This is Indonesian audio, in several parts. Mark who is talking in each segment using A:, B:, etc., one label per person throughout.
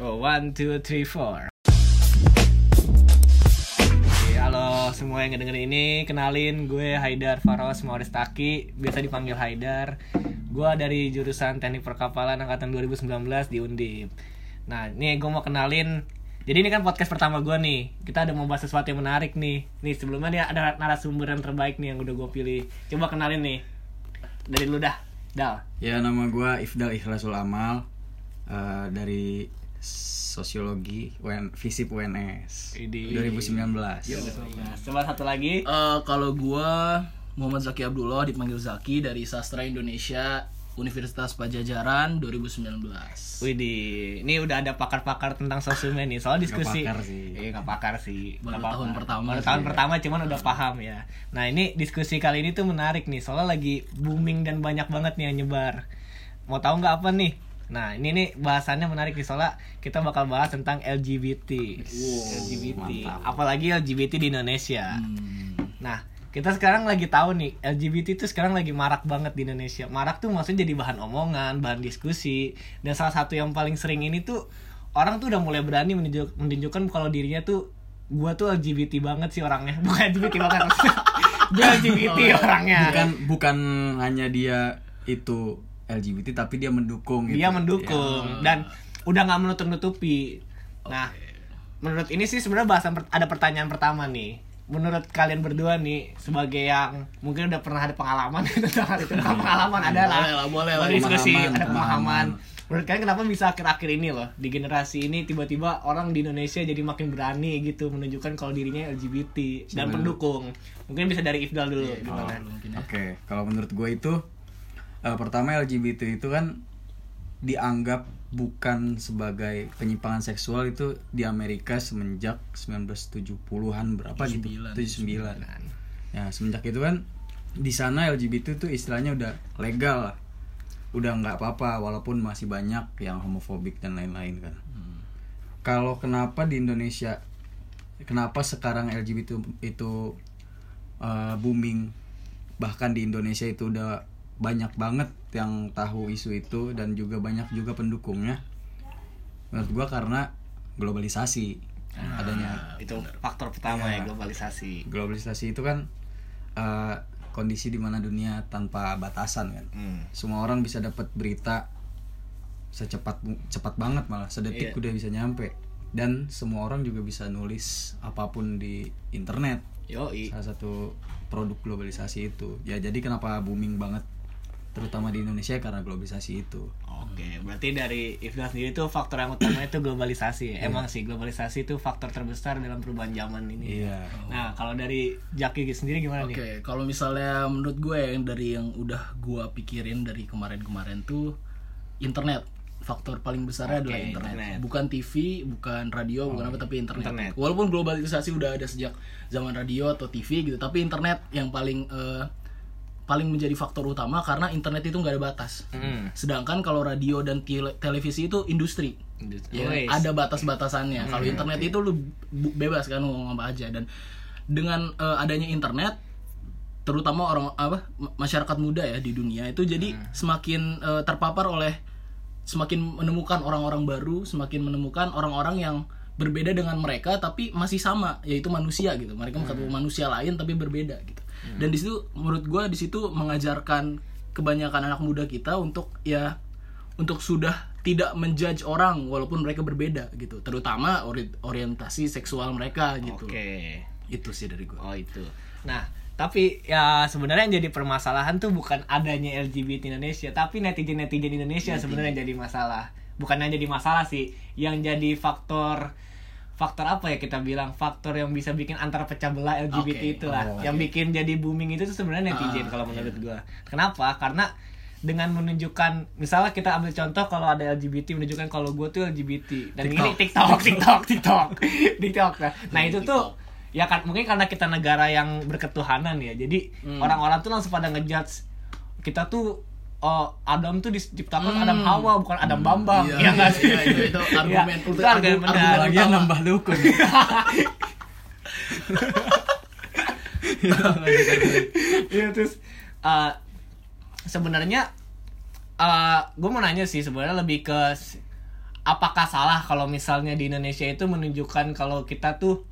A: Oh, one, two, three, four. Oke, halo semua yang ngedengerin ini, kenalin gue Haidar Faros Mauris Taki, biasa dipanggil Haidar. Gue dari jurusan Teknik Perkapalan angkatan 2019 di Undip. Nah, nih gue mau kenalin. Jadi ini kan podcast pertama gue nih. Kita ada mau bahas sesuatu yang menarik nih. Nih sebelumnya dia ada narasumber yang terbaik nih yang udah gue pilih. Coba kenalin nih. Dari lu dah. Dal.
B: Ya nama gua Ifdal Ikhlasul Amal eh, dari Sosiologi UN, Visip UNS
A: Idi.
B: 2019.
A: Coba satu lagi.
C: Eh, kalau gua Muhammad Zaki Abdullah dipanggil Zaki dari Sastra Indonesia Universitas Pajajaran 2019.
A: Widih, ini udah ada pakar-pakar tentang sosial nih. Soal diskusi.
B: pakar sih.
A: Iya, nggak pakar sih.
C: Baru
A: apa-apa.
C: tahun pertama
A: Baru tahun
C: ya.
A: pertama cuman udah paham ya. Nah, ini diskusi kali ini tuh menarik nih. Soalnya lagi booming dan banyak banget nih yang nyebar. Mau tahu nggak apa nih? Nah, ini nih bahasannya menarik nih soalnya kita bakal bahas tentang LGBT. LGBT. Apalagi LGBT di Indonesia.
C: Hmm.
A: Nah, kita sekarang lagi tahu nih LGBT itu sekarang lagi marak banget di Indonesia. Marak tuh maksudnya jadi bahan omongan, bahan diskusi. Dan salah satu yang paling sering ini tuh orang tuh udah mulai berani menunjuk, menunjukkan kalau dirinya tuh gua tuh LGBT banget sih orangnya. Bukan LGBT banget. Gue LGBT orangnya.
B: Bukan bukan hanya dia itu LGBT tapi dia mendukung gitu.
A: Dia mendukung
C: Ya.
A: dan udah nggak menutup-nutupi. Nah, menurut ini sih sebenarnya bahasan per- ada pertanyaan pertama nih. Menurut kalian berdua nih sebagai yang mungkin udah pernah ada pengalaman tentang hal itu, Bukan pengalaman adalah
C: Boleh lah, boleh lah.
A: diskusi,
B: Pemahaman,
A: ada pemahaman.
B: pemahaman.
A: Menurut kalian kenapa bisa akhir-akhir ini loh di generasi ini tiba-tiba orang di Indonesia jadi makin berani gitu menunjukkan kalau dirinya LGBT dan pendukung. Mungkin bisa dari Ifdal dulu
C: Iya,
A: gimana?
C: Mungkin ya.
B: Oke, kalau menurut gue itu eh, pertama LGBT itu kan dianggap bukan sebagai penyimpangan seksual itu di Amerika semenjak 1970-an berapa gitu?
C: 79.
B: 79. Ya, semenjak itu kan di sana LGBT itu istilahnya udah legal lah. Udah nggak apa-apa walaupun masih banyak yang homofobik dan lain-lain kan. Kalau kenapa di Indonesia kenapa sekarang LGBT itu uh, booming bahkan di Indonesia itu udah banyak banget yang tahu isu itu dan juga banyak juga pendukungnya menurut gua karena globalisasi adanya
A: Itu faktor pertama ya,
B: Ya.
A: globalisasi.
B: globalisasi itu kan uh, kondisi di mana dunia tanpa batasan kan
A: Hmm.
B: semua orang bisa dapat berita secepat cepat banget malah sedetik
A: Iya.
B: udah bisa nyampe dan semua orang juga bisa nulis apa pun di internet
A: Yoi.
B: salah satu produk globalisasi itu ya jadi kenapa booming banget terutama di Indonesia karena globalisasi itu
A: Oke, berarti dari Ifdal sendiri itu faktor yang utama itu globalisasi.
B: Iya.
A: Emang sih globalisasi itu faktor terbesar dalam perubahan zaman ini.
B: iya
A: Nah, kalau dari Jaki sendiri gimana
C: Oke,
A: nih?
C: kalau misalnya menurut gue yang dari yang udah gua pikirin dari kemarin-kemarin tuh internet faktor paling besarnya
A: Oke,
C: adalah internet.
A: internet.
C: bukan TV, bukan radio, bukan apa tapi internet.
A: Internet.
C: Walaupun globalisasi udah ada sejak zaman radio atau TV gitu, tapi internet yang paling eh, paling menjadi faktor utama karena internet itu nggak ada batas.
A: Hmm.
C: Sedangkan kalau radio dan tele- televisi itu industri. Ya,
A: Wes.
C: ada batas-batasannya. Kalau internet itu lu bebas kan mau ngomong apa aja dan dengan eh, adanya internet terutama orang apa ma- masyarakat muda ya di dunia itu jadi semakin eh, terpapar oleh semakin menemukan orang-orang baru, semakin menemukan orang-orang yang berbeda dengan mereka tapi masih sama yaitu manusia gitu. Mereka ketemu manusia lain tapi berbeda gitu. Dan di situ menurut gua di situ mengajarkan kebanyakan anak muda kita untuk ya untuk sudah tidak menjudge orang walaupun mereka berbeda gitu terutama ori- orientasi seksual mereka gitu
A: Oke.
C: itu sih dari gue
A: Oh, itu. Nah, tapi ya sebenarnya yang jadi permasalahan tuh bukan adanya LGBT Indonesia, tapi netizen-netizen Indonesia sebenarnya jadi masalah. Bukan yang jadi masalah sih, yang jadi faktor faktor apa ya kita bilang? Faktor yang bisa bikin antara pecah belah LGBT
C: Oke.
A: itulah
B: Oh,
A: yang bikin jadi booming itu tuh sebenarnya netizen
C: Ah,
A: kalau menurut gua. Kenapa? Karena dengan menunjukkan misalnya kita ambil contoh kalau ada LGBT menunjukkan kalau gue tuh LGBT dan ini TikTok. TikTok TikTok TikTok. Nah, nah itu tuh ya kan mungkin karena kita negara yang berketuhanan ya. Jadi orang-orang tuh langsung pada ngejudge. Kita tuh oh Adam tuh diciptakan Adam Hawa bukan Adam Bambang.
C: Iya,
A: ya nggak
C: iya,
A: sih?
C: iya, itu- itu argumen
A: Ya, itu argumen
C: argu-
A: benar.
C: argumen
B: lagi nambah dukun.
A: Iya. Terus uh, sebenarnya uh, gue mau nanya sih sebenarnya lebih ke apakah salah kalau misalnya di Indonesia itu menunjukkan kalau kita tuh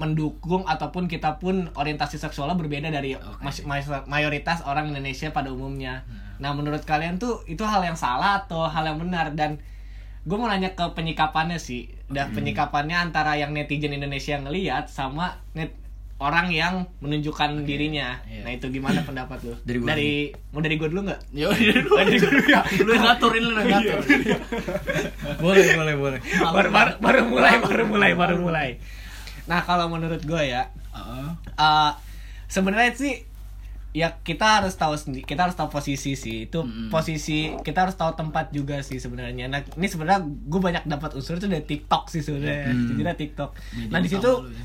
A: mendukung ataupun kita pun orientasi seksualnya berbeda dari mas- mayoritas orang Indonesia pada umumnya. Nah, menurut kalian tuh itu hal yang salah atau hal yang benar dan gue mau nanya ke penyikapannya sih. Dan penyikapannya antara yang netizen Indonesia yang ngeliat sama net orang yang menunjukkan dirinya.
C: Iya.
A: Nah, itu gimana pendapat lu?
B: Dari gua
A: mau dari gue dulu nggak?
C: Ya udah dulu. Lu yang ngatur ini lu yang ngatur.
B: boleh boleh boleh
A: baru, baru, baru mulai, baru mulai, baru mulai. Nah, kalau menurut gue ya,
C: Heeh.
A: eh sebenarnya sih ya kita harus tahu sendiri kita harus tahu posisi sih. Itu posisi kita harus tahu tempat juga sih sebenarnya. Nah ini sebenarnya gue banyak dapat unsur itu dari TikTok sih sebenarnya. Jujurnya TikTok. Nah di situ
C: ya.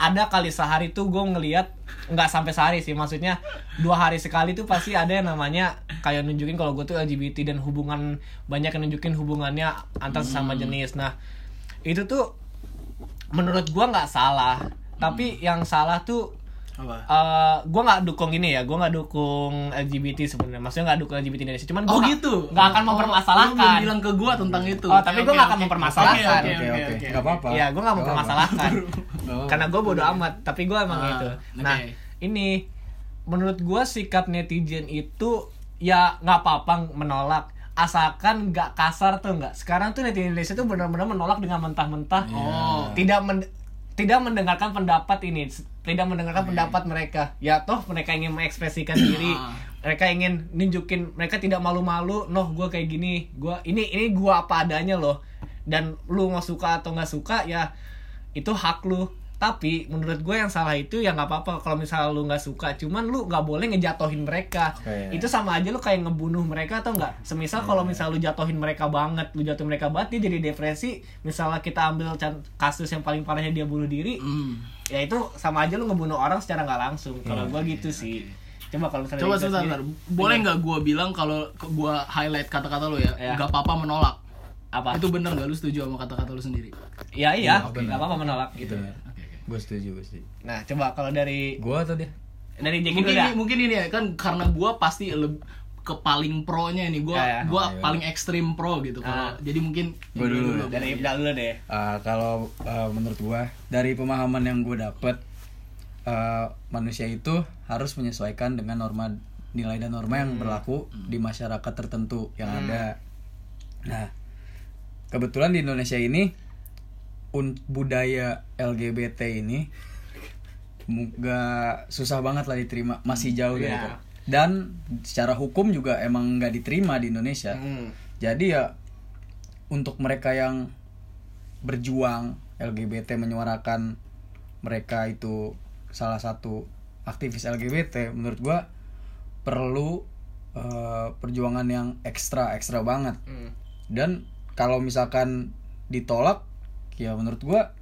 A: ada kali sehari tuh gue ngeliat nggak sampai sehari sih. Maksudnya dua hari sekali tuh pasti ada yang namanya kayak nunjukin kalau gue tuh LGBT dan hubungan banyak yang nunjukin hubungannya antar sesama jenis. Nah itu tuh menurut gue nggak salah tapi yang salah tuh
C: Apa?
A: eh gue nggak dukung ini ya gue nggak dukung LGBT sebenarnya maksudnya nggak dukung LGBT Indonesia cuman gue
C: Oh gitu.
A: nggak akan
C: Oh, lu
A: mempermasalahkan
C: belum bilang ke gua tentang itu.
A: Oh, tapi gua
C: oke,
A: nggak akan mempermasalahkan.
C: Oke,
B: oke oke nggak apa-apa
A: Iya, gue gak
B: Nggak
A: mempermasalahkan. Karena gue bodo amat, tapi gue emang
C: Ah,
A: gitu.
C: oke.
A: Nah, ini menurut gue sikap netizen itu ya nggak apa-apa menolak asalkan nggak kasar tuh nggak. Sekarang tuh netizen Indonesia tuh benar-benar menolak dengan mentah-mentah.
C: Oh.
A: tidak men- tidak mendengarkan pendapat ini. Tidak mendengarkan pendapat mereka. Ya toh mereka ingin mengekspresikan diri.
C: Ah.
A: mereka ingin nunjukin mereka tidak malu-malu noh gue kayak gini. Gua ini ini gua apa adanya loh. Dan lu mau suka atau nggak suka ya itu hak lu tapi menurut gue yang salah itu ya nggak apa-apa kalau misalnya lu nggak suka. Cuman lu nggak boleh ngejatohin mereka.
B: Oke.
A: itu sama aja lu kayak ngebunuh mereka atau enggak semisal kalau misalnya lu jatohin mereka banget lu jatuhin mereka banget dia jadi depresi. Misalnya kita ambil kasus yang paling parahnya dia bunuh diri
C: Hmm.
A: ya itu sama aja lu ngebunuh orang secara nggak langsung. Kalau gua gitu sih. coba kalau misalnya
C: Coba sebentar,
A: sendiri,
C: boleh nggak gua bilang kalau gua highlight kata-kata lu ya?
A: Ya.
C: Nggak apa-apa menolak.
A: apa?
C: Itu bener nggak? Lu setuju sama kata-kata lu sendiri?
A: ya iya.
B: Iya,
A: nggak apa-apa menolak gitu.
B: Gue setuju gue setuju
A: nah coba kalau dari
B: gue atau dia
A: dari Jeki
C: Mungkin
A: dulu dah
C: ini, mungkin ini ya kan karena gua pasti leb- ke paling pro-nya ini gua
A: Ya, ya.
C: gua
B: Oh, iya.
C: paling ekstrim pro gitu kalau
A: Ah.
C: jadi mungkin
B: Gua dulu.
A: dari Ibda dulu deh
B: Uh, kalau uh, menurut gua dari pemahaman yang gue dapet uh, manusia itu harus menyesuaikan dengan norma nilai dan norma yang berlaku di masyarakat tertentu yang ada. Nah, kebetulan di Indonesia ini un- budaya LGBT ini gak susah banget lah diterima, masih jauh dari
A: Iya.
B: itu. Dan secara hukum juga emang nggak diterima di Indonesia.
A: Hmm.
B: Jadi ya untuk mereka yang berjuang LGBT menyuarakan mereka itu salah satu aktivis LGBT menurut gua perlu eh, perjuangan yang ekstra ekstra banget
A: Hmm.
B: dan kalau misalkan ditolak ya menurut gua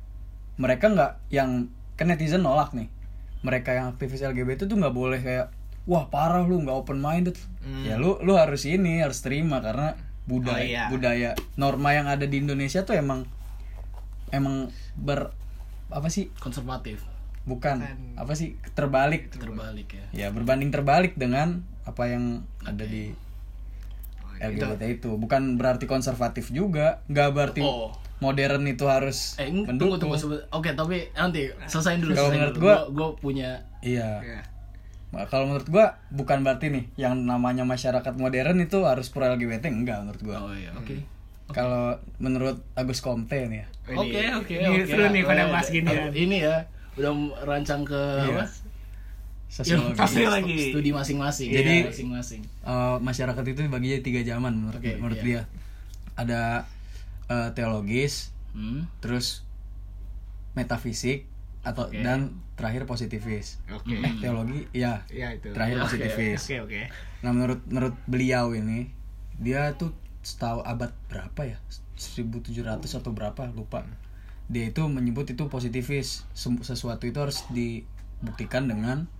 B: mereka nggak yang kan netizen nolak nih mereka yang aktivis LGBT tuh nggak boleh kayak wah parah lu nggak open minded
A: Hmm.
B: ya lu lu harus ini harus terima karena budaya
A: Oh, iya.
B: budaya norma yang ada di Indonesia tuh emang emang ber apa sih
C: konservatif
B: bukan
A: Bukan.
B: apa sih terbalik
C: terbalik ya.
B: ya berbanding terbalik dengan apa yang ada di LGBT itu bukan berarti konservatif juga nggak berarti
C: Oh.
B: modern itu harus
C: Eh,
B: mendukung
C: tunggu tunggu. Oke, tapi nanti selesaiin dulu.
B: Kalau menurut gua-
C: gua punya
B: iya
A: Ya.
B: Nah, kalau menurut gua bukan berarti nih yang namanya masyarakat modern itu harus pro LGBT enggak menurut gua
C: Oh iya, oke.
B: kalau menurut Agus Komte nih ya
C: Oke, oke,
A: Ini
C: oke.
A: seru nih pada
C: Oh,
A: bahas gini ya.
C: Ini ya udah rancang ke
B: Iya.
C: apa?
B: Sosiologi
A: pasti lagi.
C: Studi masing-masing.
B: Jadi-
C: Iya, masing-masing.
B: Eh, masyarakat itu dibagi jadi tiga zaman menurut
C: Oke,
B: menurut
C: iya.
B: dia ada eh, teologis
C: Hmm.
B: terus metafisik atau
C: Oke.
B: dan terakhir positifis
A: Oke.
B: eh teologi ya
A: Ya itu.
B: terakhir
C: Oke,
B: positifis
A: Oke oke.
B: nah menurut menurut beliau ini dia tuh setahu abad berapa ya 1700 atau berapa lupa dia itu menyebut itu positifis Sem- sesuatu itu harus dibuktikan dengan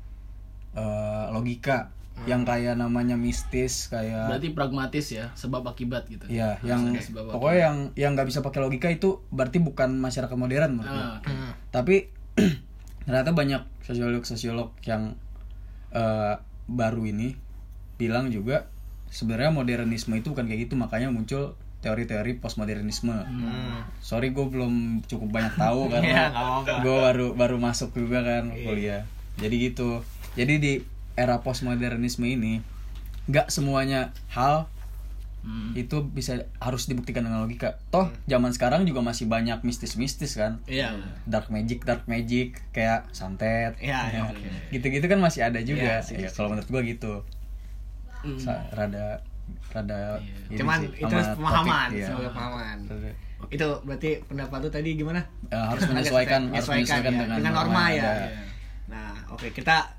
B: eh, logika yang kayak namanya mistis kayak
C: Berarti pragmatis ya, sebab akibat gitu.
B: ya yang
C: sebab
B: pokoknya yang yang nggak bisa pakai logika itu berarti bukan masyarakat modern menurut.
C: Ah, oke.
B: tapi ternyata banyak sosiolog-sosiolog yang eh, baru ini bilang juga sebenarnya modernisme itu bukan kayak gitu makanya muncul teori-teori postmodernisme.
A: Hmm.
B: Sorry gue belum cukup banyak tahu
A: Iya,
B: karena
A: apa-apa.
B: gue baru baru masuk juga kan
A: Iya.
B: kuliah. Jadi gitu. Jadi di era postmodernisme ini nggak semuanya hal
C: Hmm.
B: itu bisa harus dibuktikan dengan logika. Toh zaman sekarang juga masih banyak mistis-mistis kan.
C: Iya.
B: Dark magic, dark magic kayak santet.
A: Iya, iya,
B: Ya. Gitu-gitu kan masih ada juga.
A: Iya, sih,
B: Ya, kalau menurut gua gitu.
C: Hmm.
B: Sa- rada rada ini
A: Cuman
B: sih,
A: itu pemahaman,
B: topik, iya.
A: sebagai pemahaman. Itu berarti pendapat lu tadi gimana?
B: Eh, harus menyesuaikan harus menyesuaikan
A: ya,
B: dengan,
A: dengan norma ya.
B: ada.
A: Nah, oke kita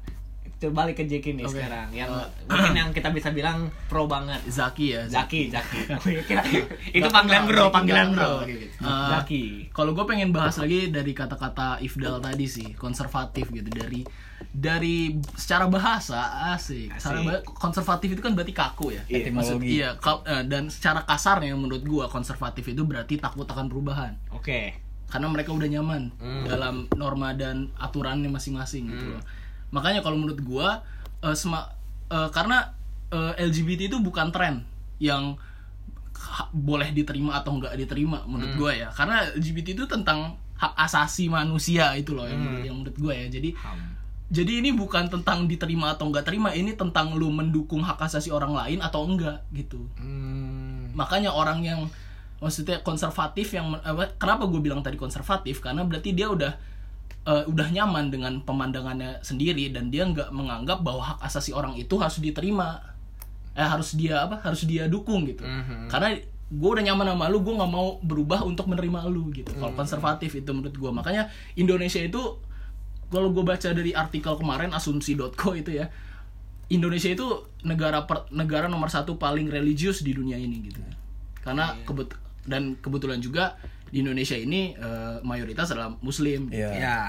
A: itu balik ke Jeki nih
C: Oke.
A: sekarang. Yang mungkin yang kita bisa bilang pro banget.
C: Zaki ya.
A: Zaki, Zaki. Itu panggilan bro, panggilan bro.
C: Gitu.
A: Eh, Zaki.
C: Kalau gue pengen bahas lagi dari kata-kata Ifdal tadi sih, konservatif gitu dari dari secara bahasa asik. Secara
A: Asik.
C: ba- konservatif itu kan berarti kaku ya.
A: Iya.
C: Maksud, iya, kal- eh, dan secara kasarnya menurut gua konservatif itu berarti takut akan perubahan.
A: Oke.
C: Karena mereka udah nyaman
A: Hmm.
C: dalam norma dan aturannya masing-masing gitu loh. Makanya kalau menurut gua eh, sema- eh, karena eh, LGBT itu bukan tren yang boleh diterima atau enggak diterima menurut
A: Hmm.
C: gua ya. Karena LGBT itu tentang hak asasi manusia itu loh yang,
A: Hmm.
C: yang menurut gua ya. Jadi
A: Ham.
C: jadi ini bukan tentang diterima atau enggak terima, ini tentang lu mendukung hak asasi orang lain atau enggak gitu.
A: Hmm.
C: Makanya orang yang maksudnya konservatif yang apa, kenapa gue bilang tadi konservatif karena berarti dia udah eh, udah nyaman dengan pemandangannya sendiri dan dia nggak menganggap bahwa hak asasi orang itu harus diterima eh harus dia apa harus dia dukung gitu
A: Mhm.
C: karena gue udah nyaman sama lu gue nggak mau berubah untuk menerima lu gitu kalau
A: Hmm.
C: konservatif itu menurut gue makanya Indonesia itu kalau gue baca dari artikel kemarin asumsi.co itu ya Indonesia itu negara per- negara nomor satu paling religius di dunia ini gitu karena
A: Iya.
C: kebet dan kebetulan juga di Indonesia ini eh, mayoritas adalah Muslim
B: Iya.
A: Ya.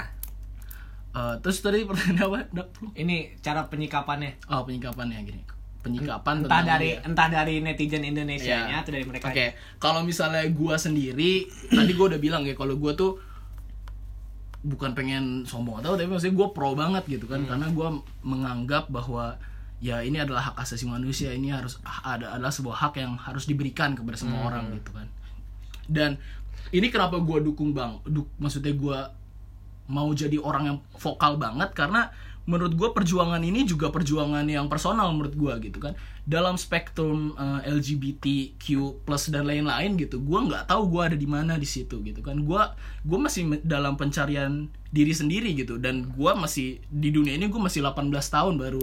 C: Eh, terus tadi pertanyaan apa?
A: Ini cara penyikapannya.
C: oh penyikapannya gini penyikapan
A: Entah
C: tentang
A: dari
C: ya.
A: entah dari netizen Indonesia-nya
C: Iya.
A: atau dari mereka.
C: Oke, kalau misalnya gua sendiri, tadi gua udah bilang ya kalau gua tuh bukan pengen sombong atau tapi maksudnya gua pro banget gitu kan karena gua menganggap bahwa ya ini adalah hak asasi manusia ini harus ada adalah sebuah hak yang harus diberikan kepada semua orang gitu kan dan ini kenapa gua dukung bang duk, maksudnya gua mau jadi orang yang vokal banget karena menurut gue perjuangan ini juga perjuangan yang personal menurut gue gitu kan. Dalam spektrum eh, LGBTQ plus dan lain-lain gitu gue nggak tahu gue ada di mana di situ gitu kan. Gue gue masih dalam pencarian diri sendiri gitu dan gue masih di dunia ini gue masih 18 tahun baru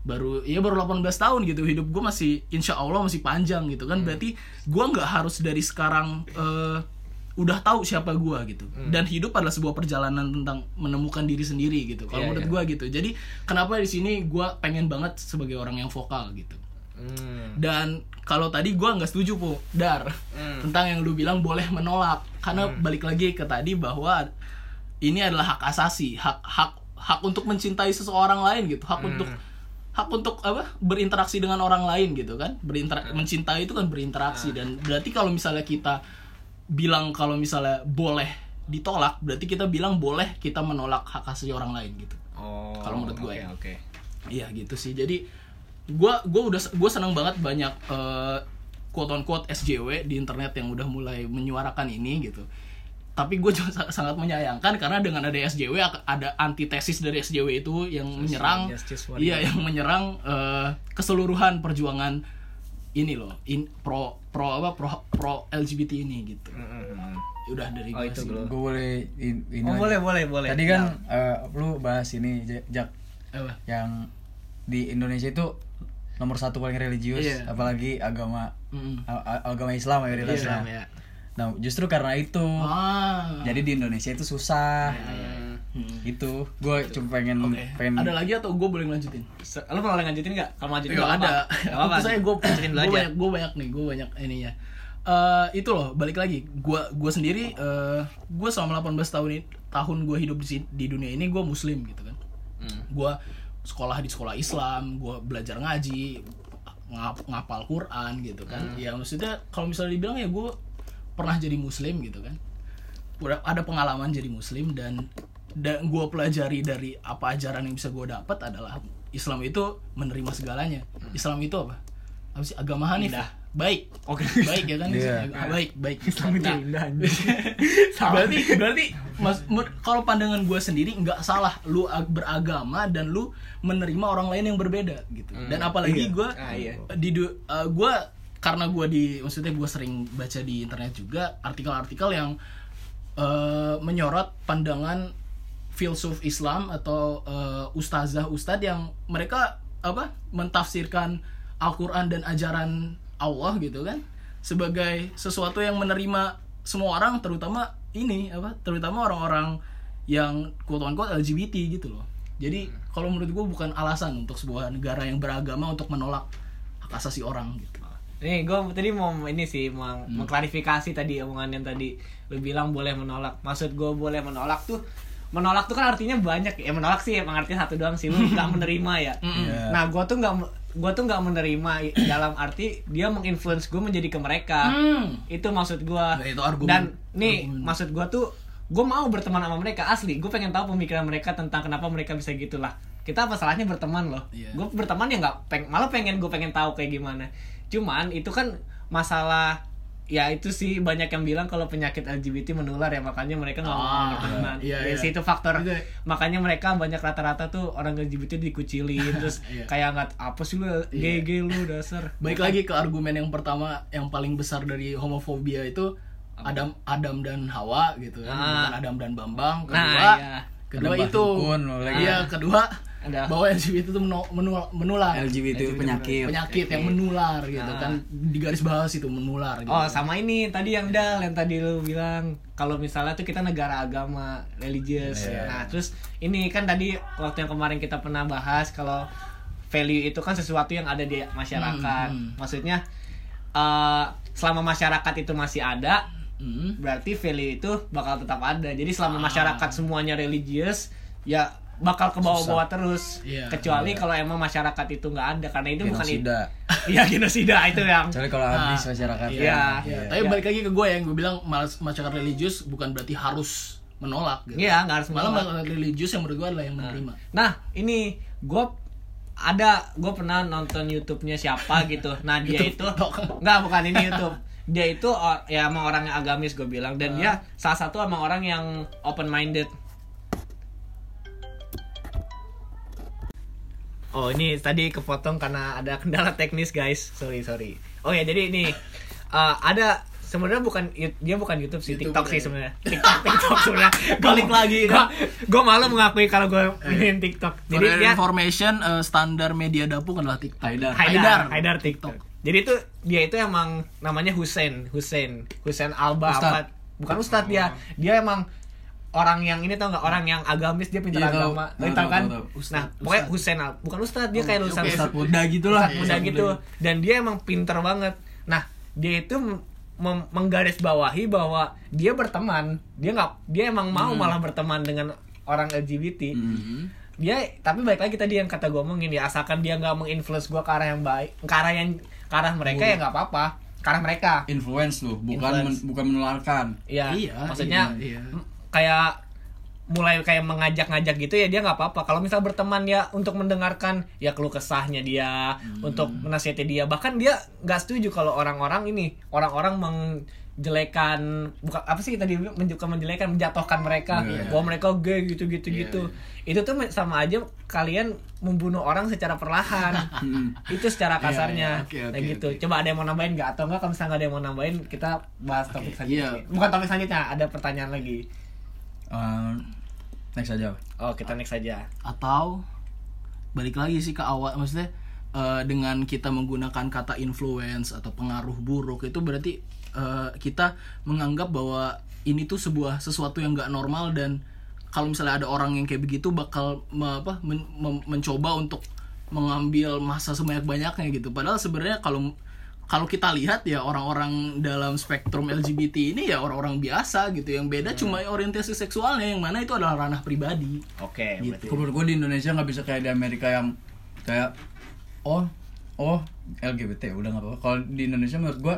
C: baru ya baru 18 tahun gitu hidup gue masih insya Allah masih panjang gitu kan. Berarti gue nggak harus dari sekarang eh, udah tahu siapa gue gitu. Dan hidup adalah sebuah perjalanan tentang menemukan diri sendiri gitu kalau
A: Iya,
C: menurut
A: iya.
C: gue gitu. Jadi kenapa di sini gue pengen banget sebagai orang yang vokal gitu.
A: Hmm.
C: dan kalau tadi gue nggak setuju po dar
A: Hmm.
C: tentang yang lu bilang boleh menolak. Karena balik lagi ke tadi bahwa ini adalah hak asasi hak hak hak untuk mencintai seseorang lain gitu. Hak untuk hak untuk apa? berinteraksi dengan orang lain gitu kan. Berintera mencintai itu kan berinteraksi dan berarti kalau misalnya kita bilang kalau misalnya boleh ditolak berarti kita bilang boleh kita menolak hak asasi orang lain gitu
A: Oh.
C: Kalau menurut gue
A: oke,
C: ya.
A: Oke.
C: Iya gitu sih. Jadi gua gua udah gua senang banget banyak eh, quote on quote SJW di internet yang udah mulai menyuarakan ini gitu. Tapi gue juga sa- sangat menyayangkan karena dengan ada SJW ada antitesis dari SJW itu yang menyerang iya yang menyerang eh, keseluruhan perjuangan ini loh in pro pro apa pro pro LGBT ini gitu.
A: Hmm.
C: Udah dari
A: Oh,
C: gua
A: itu.
B: Gue boleh in- ini
A: Oh, boleh, boleh, boleh.
B: Tadi kan eh, lu bahas ini Jak-
C: Apa?
B: yang di Indonesia itu nomor satu paling religius,
C: Iya.
B: apalagi agama a- agama Islam mayoritas
C: Islam,
B: Islam.
C: ya.
B: Nah justru karena itu,
C: Ah.
B: jadi di Indonesia itu susah.
A: Hmm.
C: Hmm.
B: Gitu, gue cuma pengen
C: Oke.
B: pengen
C: Ada lagi atau gue boleh lanjutin?
A: Lo mau lanjutin nggak? Kalau lanjutin
C: Nggak ada. Itu saya gue
A: lanjutin dulu aja.
C: banyak gue banyak nih gue banyak ininya. Eh itu loh balik lagi gue gue sendiri eh gue selama 18 tahun ini tahun gue hidup di di dunia ini gue muslim gitu kan
A: Hmm.
C: gue sekolah di sekolah Islam gue belajar ngaji ngap, ngapal Quran gitu kan
A: Hmm.
C: ya maksudnya kalau misalnya dibilang ya gue pernah jadi muslim gitu kan udah ada pengalaman jadi muslim dan dan gue pelajari dari apa ajaran yang bisa gue dapat adalah Islam itu menerima segalanya Islam itu apa apa sih agama Hanif?
A: Indah.
C: baik
A: Oke.
C: baik ya kan
B: Iya.
C: Ah, baik baik
A: Islam itu
C: Nah,
A: indah
C: berarti berarti mas kalau pandangan gue sendiri nggak salah lu ag- beragama dan lu menerima orang lain yang berbeda gitu dan apalagi
B: Iya.
C: gue
A: Ah, iya.
C: di du- eh, gue karena gue di maksudnya gue sering baca di internet juga artikel-artikel yang eh, menyorot pandangan filsuf Islam atau eh, ustazah ustadz yang mereka apa mentafsirkan Al-Quran dan ajaran Allah gitu kan sebagai sesuatu yang menerima semua orang terutama ini apa terutama orang-orang yang quote unquote LGBT gitu loh. Jadi kalau menurut gue bukan alasan untuk sebuah negara yang beragama untuk menolak hak asasi orang gitu.
A: Nih, gue tadi mau ini sih mau mengklarifikasi tadi omongan yang tadi lu bilang boleh menolak. Maksud gue boleh menolak tuh menolak tuh kan artinya banyak ya menolak sih emang artinya satu doang sih lu nggak menerima ya.
B: Iya.
A: Nah, gue tuh nggak gue tuh nggak menerima dalam arti dia menginfluence gue menjadi ke mereka.
C: Hmm.
A: Itu maksud gue.
C: Nah, itu argumen.
A: Dan nih
C: Argumen.
A: maksud gue tuh gue mau berteman sama mereka asli. Gue pengen tahu pemikiran mereka tentang kenapa mereka bisa gitulah. Kita apa salahnya berteman loh.
C: Iya.
A: Gue berteman ya nggak peng malah pengen gue pengen tahu kayak gimana cuman itu kan masalah ya itu sih banyak yang bilang kalau penyakit LGBT menular ya makanya mereka nggak mau
C: Ah,
A: berteman
C: iya,
A: ya
C: iya.
A: sih itu faktor
C: Itu-
A: makanya mereka banyak rata-rata tuh orang LGBT dikucilin terus
C: Iya.
A: kayak nggak apa sih lu gay gay lu dasar
C: Baik lagi ke argumen yang pertama yang paling besar dari homofobia itu Adam Adam dan Hawa gitu kan,
A: Ah.
C: bukan Adam dan Bambang. Kedua,
A: Nah, iya.
C: kedua
B: Ada
C: itu. Iya, kedua
A: Ada.
C: bahwa LGBT itu menu- menul- menular.
B: LGBT itu penyakit
C: Penyakit yang menular gitu
A: Ah.
C: kan di garis bawah itu menular gitu.
A: Oh sama ini tadi yang dal yang tadi lu bilang kalau misalnya tuh kita negara agama religius
B: Iya.
A: nah terus ini kan tadi waktu yang kemarin kita pernah bahas kalau value itu kan sesuatu yang ada di masyarakat
C: Hmm, hmm.
A: maksudnya eh, selama masyarakat itu masih ada
C: Hmm.
A: berarti value itu bakal tetap ada jadi selama
C: Ah.
A: masyarakat semuanya religius ya bakal ke bawah-bawah terus
C: Iya.
A: kecuali kalau emang masyarakat itu nggak ada karena itu bukan
B: genosida
A: Iya genosida itu yang
B: kecuali kalau habis masyarakat
A: Iya.
C: Iya,
B: Iya.
C: tapi
A: Iya.
C: balik lagi ke gue yang gue bilang malas masyarakat religius bukan berarti harus menolak gitu.
A: Iya, nggak harus
C: Malah
A: menolak.
C: masyarakat religius yang menurut gue adalah yang menerima.
A: Nah, ini gue ada gue pernah nonton YouTube-nya siapa gitu. Nah, dia itu nggak bukan ini YouTube. Dia itu o- ya emang orang yang agamis gue bilang dan dia salah satu emang orang yang open minded. Oh ini tadi kepotong karena ada kendala teknis guys. Sorry sorry. Oh ya jadi ini eh, ada sebenarnya bukan dia bukan YouTube sih
C: YouTube
A: TikTok sih
C: ya?
A: sebenarnya. TikTok TikTok sebenarnya.
C: Balik lagi,
A: Gua, gue malu mengakui kalau gue main TikTok.
C: For
A: Jadi
C: your
A: dia
C: information eh, standar media dapur adalah TikTok.
B: Haidar.
A: Haidar, Haidar TikTok. Jadi itu dia itu emang namanya Hussein, Hussein, Hussein Alba
B: Ustad.
A: apa? Bukan Ustadz dia. Dia emang orang yang ini tau nggak orang yang agamis dia pintar
B: Iya, tahu.
A: agama.
B: Tahu,
A: Tahu,
B: tahu,
A: kan?
B: tahu, tahu.
A: Nah, pokoknya Hussein Al, bukan Ustadz dia kayak lulusan
C: oke,
B: Ustadz muda gitu lah
A: muda
C: Iya,
A: gitu. Dan dia emang pinter banget. Nah, dia itu mem- menggarisbawahi bahwa dia berteman. Dia nggak dia emang mau malah berteman dengan orang LGBT
B: Mhm.
A: dia tapi baik lagi tadi yang kata gue omongin ya asalkan dia nggak menginfluence gue ke arah yang baik ke arah yang ke arah mereka ya nggak apa-apa ke arah mereka
B: influence tuh bukan
A: Influence.
B: men- bukan menularkan
A: ya
C: Iya,
A: maksudnya
C: iya, iya.
A: Kayak mulai kayak mengajak-ngajak gitu ya dia nggak apa-apa. Kalau misal berteman ya untuk mendengarkan ya keluh kesahnya dia untuk menasihati dia. Bahkan dia nggak setuju kalau orang-orang ini orang-orang menjelekan bukan apa sih tadi menjuka menjelekan menjatuhkan mereka.
B: Iya.
A: bahwa mereka gay gitu gitu
C: Iya,
A: gitu itu tuh sama aja kalian membunuh orang secara perlahan. Itu secara kasarnya.
C: iya, oke, oke,
A: Nah, gitu.
C: oke.
A: coba ada yang mau nambahin nggak? Atau enggak kalau misalnya nggak ada yang mau nambahin kita bahas topik selanjutnya.
C: iya.
A: bukan topik selanjutnya ada pertanyaan lagi
B: Eh, next aja.
A: Oh kita next aja.
C: Atau balik lagi sih ke awal maksudnya eh, dengan kita menggunakan kata influence atau pengaruh buruk itu berarti eh, kita menganggap bahwa ini tuh sebuah sesuatu yang nggak normal dan kalau misalnya ada orang yang kayak begitu bakal me- apa men- mem- mencoba untuk mengambil masa sebanyak banyaknya gitu. Padahal sebenarnya kalau kalau kita lihat ya orang-orang dalam spektrum LGBT ini ya orang-orang biasa gitu. Yang beda cuma orientasi seksualnya yang mana itu adalah ranah pribadi.
A: Oke
C: Gitu.
B: Kalau menurut gue di Indonesia nggak bisa kayak di Amerika yang kayak oh oh LGBT udah nggak apa-apa. Kalau di Indonesia menurut gue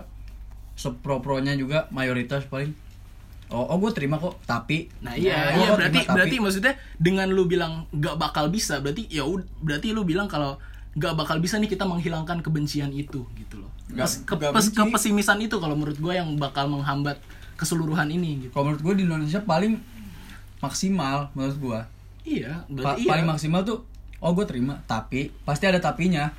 B: sepro-pronya juga mayoritas paling oh oh gue terima kok tapi.
C: Nah iya,
B: Oh,
C: iya berarti
B: terima, tapi-
C: berarti maksudnya dengan lu bilang nggak bakal bisa, berarti ya ud- berarti lu bilang kalau nggak bakal bisa nih kita menghilangkan kebencian itu gitu loh
B: Nggak-
C: Pes- ke-
B: nggak
C: pes- kepesimisan itu kalau menurut gue yang bakal menghambat keseluruhan ini gitu
B: Kalau menurut gue di Indonesia paling maksimal menurut gue.
C: iya
B: Pa-
C: iya.
B: paling maksimal tuh oh gue terima tapi pasti ada tapinya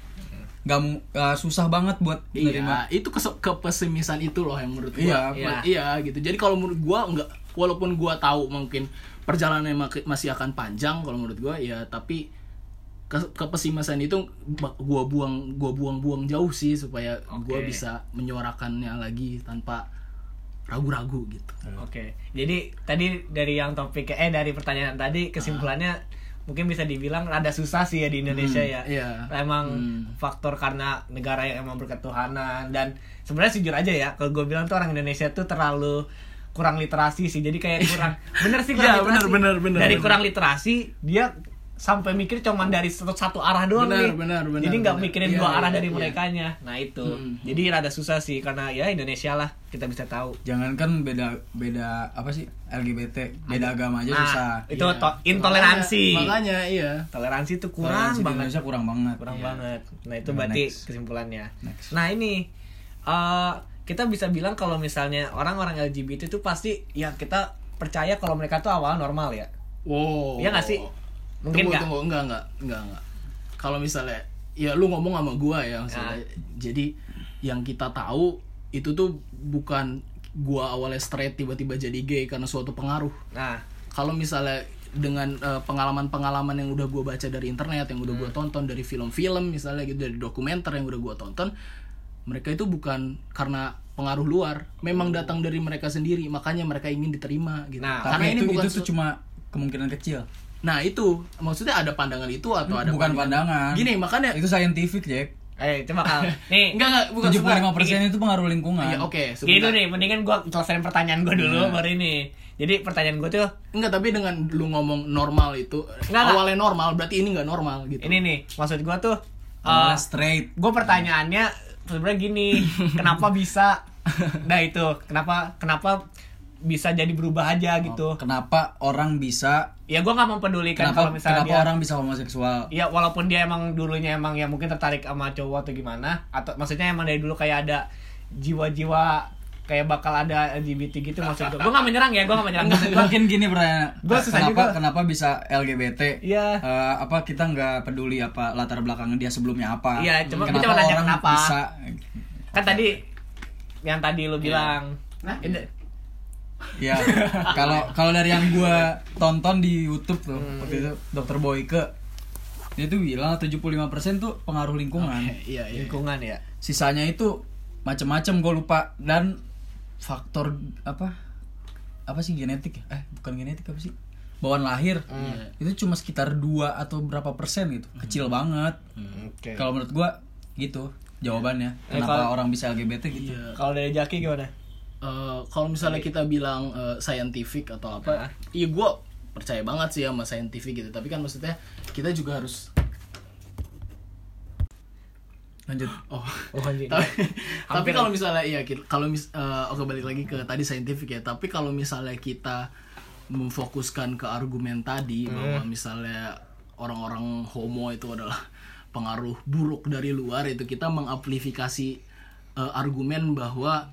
B: nggak eh, susah banget buat nerima
C: Iya, itu kes- kepesimisan itu loh yang menurut
B: Iya,
C: gua.
A: iya.
C: iya gitu. Jadi kalau menurut gua enggak walaupun gua tahu mungkin perjalanannya mak- masih akan panjang kalau menurut gua ya tapi ke- kepesimisan itu gua buang gua buang-buang jauh sih supaya gua
A: Oke.
C: bisa menyuarakannya lagi tanpa ragu-ragu gitu.
A: Oke, jadi tadi dari yang topik eh dari pertanyaan tadi kesimpulannya mungkin bisa dibilang rada susah sih ya di Indonesia ya.
C: iya.
A: Emang
C: Hmm.
A: faktor karena negara yang emang berketuhanan dan sebenarnya jujur aja ya kalau gue bilang tuh orang Indonesia tuh terlalu kurang literasi sih jadi kayak kurang bener sih kurang
C: Iya,
A: literasi
C: bener, bener, bener,
A: dari
C: bener.
A: kurang literasi dia sampai mikir cuman dari satu, satu arah doang nih
C: Benar, benar, benar,
A: jadi nggak
C: benar.
A: mikirin
C: Iya,
A: dua arah
C: iya,
A: dari
C: iya.
A: merekanya nah itu
C: Hmm.
A: jadi rada susah sih karena ya Indonesia lah kita bisa tahu
B: jangankan beda beda apa sih LGBT beda agama aja
A: Nah,
B: susah
A: itu
C: Iya.
A: to- intoleransi
C: Makanya, makanya iya.
A: toleransi itu kurang
B: Toleransi
A: banget
B: Indonesia kurang banget
A: kurang
C: Iya.
A: banget nah itu
B: Nah,
A: berarti
B: next.
A: kesimpulannya
B: Next.
A: nah ini eh kita bisa bilang kalau misalnya orang-orang LGBT itu pasti ya kita percaya kalau mereka tuh awal normal ya
C: Wow.
A: Iya nggak sih? Mungkin
C: tunggu,
A: nggak?
C: tunggu, enggak, enggak, enggak, enggak. Kalau misalnya, ya lu ngomong sama gua ya,
A: Ah.
C: misalnya. Jadi yang kita tahu itu tuh bukan gua awalnya straight tiba-tiba jadi gay karena suatu pengaruh.
A: nah
C: Kalau misalnya dengan eh, pengalaman-pengalaman yang udah gua baca dari internet, yang udah gua
A: Hmm.
C: tonton dari film-film misalnya gitu, dari dokumenter yang udah gua tonton, mereka itu bukan karena pengaruh luar, memang datang dari mereka sendiri, makanya mereka ingin diterima gitu.
A: Nah,
B: tapi itu itu
C: su-
B: tuh cuma kemungkinan kecil
C: Nah itu. Maksudnya ada pandangan itu atau ada
B: bukan pandangan?
C: Gini makanya
B: itu scientific Jack.
A: Eh coba kal nih
C: enggak enggak bukan
B: 75% persen itu pengaruh lingkungan.
C: Iya, oke,
A: gini dulu
C: sebentar.
A: nih mendingan gua selesaiin pertanyaan gua dulu baru ini. Jadi pertanyaan gua tuh
C: Enggak, tapi dengan lu ngomong normal itu
A: Enggak, enggak.
C: awalnya normal berarti ini enggak normal gitu.
A: ini nih maksud gua tuh eh,
B: straight.
A: gue pertanyaannya sebenarnya gini kenapa bisa? Nah itu kenapa kenapa bisa jadi berubah aja gitu.
B: kenapa orang bisa
A: ya gue nggak mempedulikan
B: kenapa
A: kalau misalnya
B: kenapa
A: dia
B: orang bisa homoseksual?
A: Ya walaupun dia emang dulunya emang ya mungkin tertarik sama cowok atau gimana atau maksudnya emang dari dulu kayak ada jiwa-jiwa kayak bakal ada LGBT gitu maksud gue gue nggak menyerang ya gue nggak menyerang. Gua-
B: mungkin gini pertanyaan
A: Gua susah
B: kenapa
A: juga.
B: kenapa bisa LGBT
A: Iya.
B: Eh, apa kita nggak peduli apa latar belakang dia sebelumnya apa?
A: Iya, cuma-
B: kenapa
A: cuma nanya
B: orang
A: kenapa.
B: bisa?
A: Kan tadi yang tadi lu bilang.
C: Nah,
A: ini-
B: ya kalau kalau dari yang gua tonton di YouTube tuh
A: Hmm.
B: waktu itu dokter Boyke dia tuh bilang 75% tuh pengaruh lingkungan.
C: Iya, iya.
A: lingkungan ya.
B: Sisanya itu macam-macam gue lupa. Dan faktor apa apa sih genetik ya? eh bukan genetik apa sih? Bawaan lahir.
A: Hmm.
B: itu cuma sekitar dua atau berapa persen gitu. Kecil banget.
A: Oke.
B: Kalau menurut gua gitu jawabannya.
A: Eh,
B: kenapa
A: kalau-
B: orang bisa LGBT gitu?
C: Iya.
A: kalau dari Jaki gimana
C: Eh, kalau misalnya kita bilang eh, scientific atau apa, iya gue percaya banget sih sama scientific gitu. Tapi kan maksudnya kita juga harus
B: lanjut.
C: Oh.
A: Oh anjing
C: tapi, tapi kalau misalnya iya kalau mis eh, oke balik lagi ke tadi scientific ya. Tapi kalau misalnya kita memfokuskan ke argumen tadi bahwa misalnya orang-orang homo itu adalah pengaruh buruk dari luar itu kita mengamplifikasi eh, argumen bahwa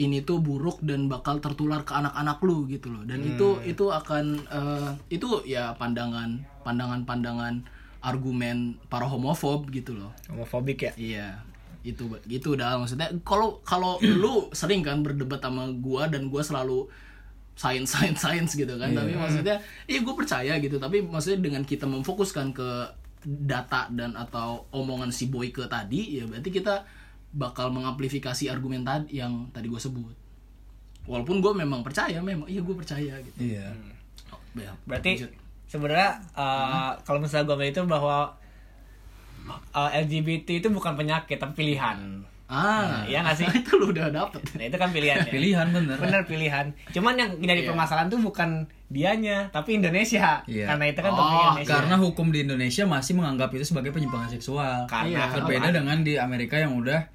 C: ini tuh buruk dan bakal tertular ke anak-anak lu gitu loh dan itu itu akan eh, itu ya pandangan pandangan-pandangan argumen para homofob gitu loh
A: homofobik ya
C: Iya, itu gitu dah maksudnya. Kalau kalau lu sering kan berdebat sama gua dan gua selalu science science science gitu kan. Tapi maksudnya, iya gua percaya gitu. Tapi maksudnya dengan kita memfokuskan ke data dan atau omongan si Boyke tadi, ya berarti kita bakal mengamplifikasi argumen tadi yang tadi gua sebut. Walaupun gua memang percaya, memang iya gua percaya gitu.
B: iya.
C: Oh, ya,
A: berarti sebenarnya uh, kalau misalnya gue itu bahwa uh, LGBT itu bukan penyakit tapi pilihan.
C: Ah,
A: iya nggak sih?
C: itu lu udah dapet.
A: nah itu kan pilihan ya.
B: Pilihan bener.
A: Bener pilihan. Cuman yang jadi
C: Iya.
A: permasalahan tuh bukan dianya tapi Indonesia.
B: Iya.
A: karena itu kan
C: Oh,
A: Indonesia.
B: karena hukum di Indonesia masih menganggap itu sebagai penyimpangan seksual.
A: Karena-
B: berbeda dengan di Amerika yang udah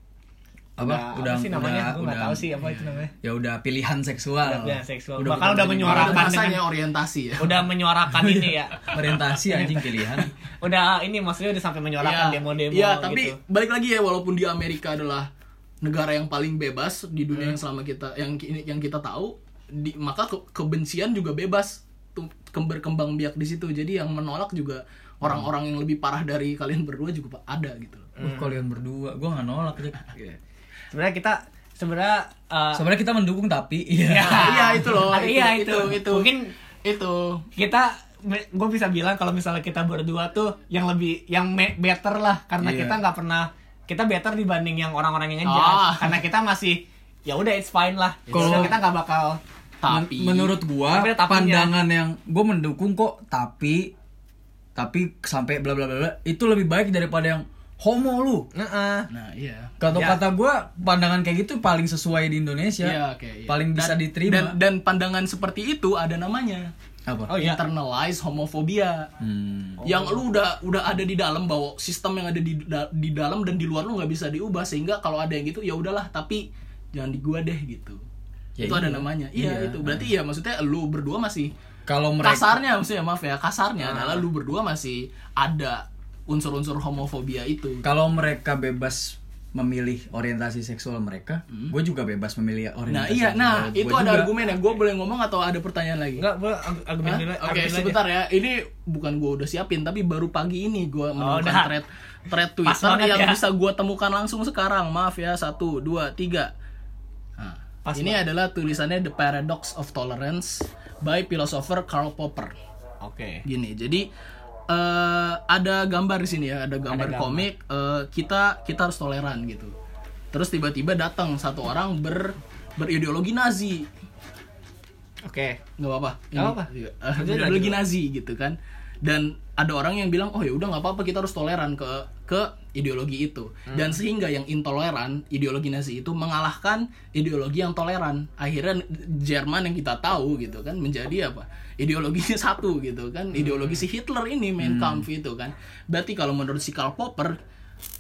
B: apa?
A: Udah,
B: udah
A: apa sih namanya?
B: udah, udah-
A: tahu sih apa itu namanya.
B: ya udah pilihan seksual.
A: Udah pilihan seksual.
B: Udah
A: Bahkan udah menyuarakan dengan-
C: orientasi ya.
A: Udah menyuarakan ini ya.
B: Orientasi anjing pilihan.
A: Udah ini maksudnya udah sampai menyuarakan demo-demo
C: Iya, tapi
A: gitu.
C: balik lagi ya walaupun di Amerika adalah negara yang paling bebas di dunia yang selama kita yang ki- yang kita tahu, di, maka ke- kebencian juga bebas tuh kem- berkembang biak di situ. Jadi yang menolak juga orang-orang yang lebih parah dari kalian berdua juga ada gitu loh.
B: Uh, kalian berdua. Gue nggak nolak Jack.
A: Sebenarnya kita sebenarnya uh,
B: sebenarnya kita mendukung tapi iya
A: Ya.
C: iya itu loh.
A: Ah, iya,
C: itu,
A: itu.
C: itu.
A: Mungkin
C: itu.
A: kita gue bisa bilang kalau misalnya kita berdua tuh yang lebih yang better lah karena
B: Iya.
A: kita nggak pernah kita better dibanding yang orang-orang yang ngejudge
C: Ah.
A: karena kita masih ya udah it's fine lah
B: Kalau-
A: kita nggak bakal
C: Tapi
B: Men- menurut gua
A: Tapi
B: pandangan yang gua mendukung kok tapi tapi sampai bla bla bla, itu lebih baik daripada yang homo lu
A: Heeh.
C: Nah, iya.
B: kata
A: Ya.
B: kata gua pandangan kayak gitu paling sesuai di Indonesia
C: Iya, oke. iya.
B: paling bisa
C: Dan-
B: diterima
C: Dan, dan pandangan seperti itu ada namanya.
B: apa
A: Oh, iya.
C: Internalized homophobia.
B: Hmm.
C: yang lu udah udah ada di dalam bahwa sistem yang ada di da- di dalam dan di luar lu nggak bisa diubah sehingga kalau ada yang gitu ya udahlah tapi jangan di gua deh gitu
B: Ya
C: itu ada
B: iya.
C: namanya iya,
B: Iya.
C: itu berarti ya maksudnya lu berdua masih
B: kalau mereka
C: kasarnya maksudnya maaf ya kasarnya
B: Ah.
C: adalah lu berdua masih ada unsur-unsur homofobia itu
B: kalau mereka bebas memilih orientasi seksual mereka gue juga bebas memilih orientasi
C: Hmm. nah iya
B: seksual
C: nah
B: gua
C: itu ada
B: juga.
C: argumen ya gue boleh ngomong atau ada pertanyaan lagi
A: Enggak, gue argumen.
C: Oke,
A: aja.
C: sebentar ya. Ini bukan gue udah siapin, tapi baru pagi ini gue menemukan
A: udah.
C: thread thread
A: Pas
C: Twitter
A: banget
C: yang
A: ya.
C: bisa gue temukan langsung sekarang. Maaf ya, satu, dua, tiga. Nah,
A: Pas
C: ini adalah tulisannya The Paradox of Tolerance by philosopher Karl Popper.
A: Oke.
C: Gini, jadi eh, ada gambar di sini ya, ada gambar,
A: gambar.
C: komik. eh, kita kita harus toleran gitu. Terus tiba-tiba datang satu orang ber berideologi Nazi
A: Oke.
C: nggak apa-apa
A: Nggak apa-apa.
C: Iya.
A: Lanjut,
C: ideologi. Nazi gitu kan dan ada orang yang bilang oh ya udah nggak apa-apa kita harus toleran ke ke ideologi itu.
A: Hmm.
C: dan sehingga yang intoleran ideologi Nazi itu mengalahkan ideologi yang toleran. Akhirnya Jerman yang kita tahu gitu kan menjadi apa? Ideologinya satu gitu kan.
A: Hmm.
C: ideologi si Hitler ini Mein Kampf itu kan. Berarti kalau menurut si Karl Popper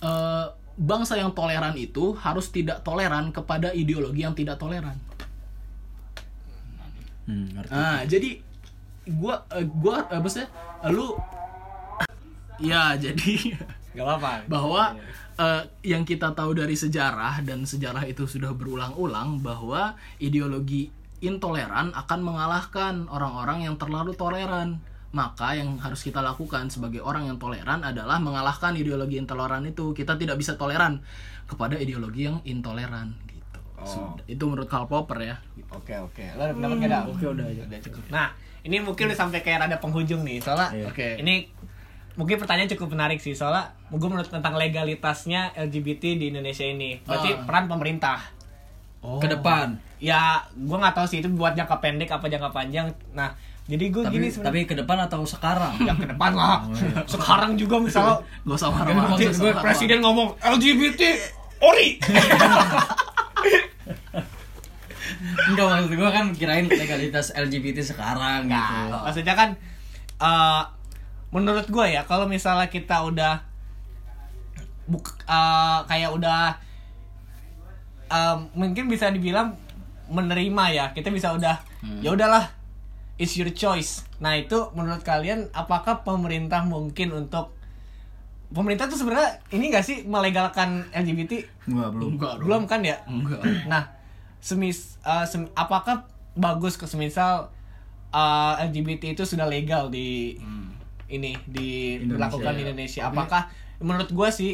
C: eh, bangsa yang toleran itu harus tidak toleran kepada ideologi yang tidak toleran.
B: Hmm.
C: Ah, jadi gua gua eh, maksudnya eh, lu ya jadi
A: Gak apa-apa.
C: bahwa eh, yang kita tahu dari sejarah dan sejarah itu sudah berulang-ulang bahwa ideologi intoleran akan mengalahkan orang-orang yang terlalu toleran. Maka yang harus kita lakukan sebagai orang yang toleran adalah mengalahkan ideologi intoleran itu. Kita tidak bisa toleran kepada ideologi yang intoleran gitu. Sudah. Itu menurut Karl Popper ya.
A: Oke oke. Lo ada pendapat? Oke udah aja. Udah cukup. Nah ini mungkin udah sampai kayak rada penghujung nih. Soalnya
B: Iya.
C: Oke.
A: ini mungkin pertanyaan cukup menarik sih. Soalnya gue menurut tentang legalitasnya LGBT di Indonesia ini. Berarti
C: Ah.
A: peran pemerintah.
C: Oh.
B: ke depan
A: Ya gue nggak tahu sih itu buat jangka pendek apa jangka panjang. Nah jadi gue gini sebenarnya.
B: tapi ke depan atau sekarang
A: yang ke depan lah. Sekarang juga misalnya
C: Gak usah marah-marah.
A: presiden ngomong LGBT ori.
B: enggak maksud gua kan kirain legalitas LGBT sekarang gitu
A: Nah, maksudnya kan eh, menurut gue ya kalau misalnya kita udah buk eh, kayak udah eh, mungkin bisa dibilang menerima ya kita bisa udah ya udahlah it's your choice. Nah itu menurut kalian apakah pemerintah mungkin untuk pemerintah tuh sebenarnya ini gak sih melegalkan LGBT
B: enggak belum.
C: Enggak, dong.
A: belum kan ya?
C: Enggak.
A: Nah, semis, uh, sem- apakah bagus ke semisal uh, LGBT itu sudah legal di ini
B: Indonesia,
A: dilakukan di
B: ya.
A: Indonesia? Apakah menurut gue sih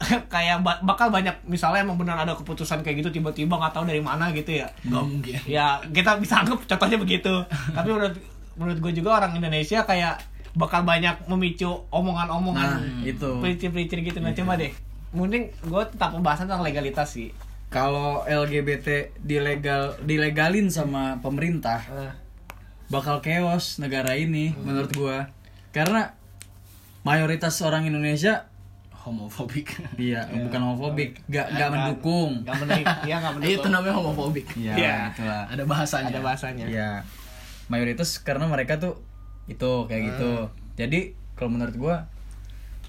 A: kayak ba- bakal banyak misalnya emang benar ada keputusan kayak gitu tiba-tiba nggak tahu dari mana gitu ya?
C: Gak mungkin.
A: Ya kita bisa anggap contohnya begitu. Tapi menurut menurut gue juga orang Indonesia kayak bakal banyak memicu omongan-omongan
B: nah itu
A: pelicin-pelicin gitu. Nah coba deh. Mending gue tetap pembahasan tentang legalitas sih.
B: kalau LGBT dilegal dilegalin sama pemerintah
A: Nah,
B: bakal chaos negara ini menurut gua karena mayoritas orang Indonesia
C: Homofobik.
B: iya bukan homofobik gak gak mendukung
A: Gak menarik, iya gak mendukung.
C: Itu namanya homofobik.
B: iya
A: Iya.
B: itulah
C: Ada bahasanya.
A: ada bahasanya.
B: Iya. Mayoritas karena mereka tuh itu kayak gitu. Jadi kalau menurut gua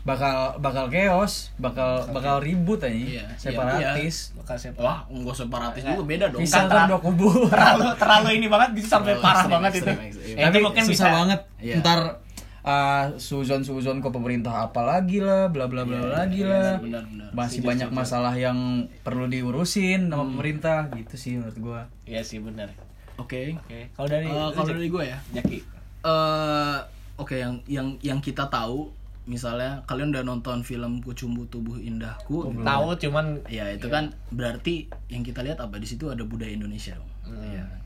B: bakal bakal chaos, bakal bakal ribut aja.
C: Iya,
B: separatis.
A: Bakal siapa?
C: Wah, enggak separatis juga beda dong.
B: Pisah
A: Kan
B: kan dua kubu.
A: terlalu terlalu ini banget bisa sampai parah banget itu. Eh,
B: Tapi
A: itu mungkin
B: susah
A: bisa
B: banget.
C: Iya.
B: Ntar uh, suzon-suzon ke pemerintah apa lagi lah, bla bla bla lagi lah.
C: Benar, benar.
B: Masih banyak masalah yang perlu diurusin sama pemerintah gitu sih menurut gua.
A: Iya sih benar.
C: Oke.
A: Oke, kalau dari
C: kalau dari gue ya.
A: Jaki.
C: eh oke yang yang yang kita tahu misalnya kalian udah nonton film Kucumbu Tubuh Indahku gitu.
A: Tahu cuman
C: ya itu kan berarti yang kita lihat apa di situ ada budaya Indonesia dong Iya kan?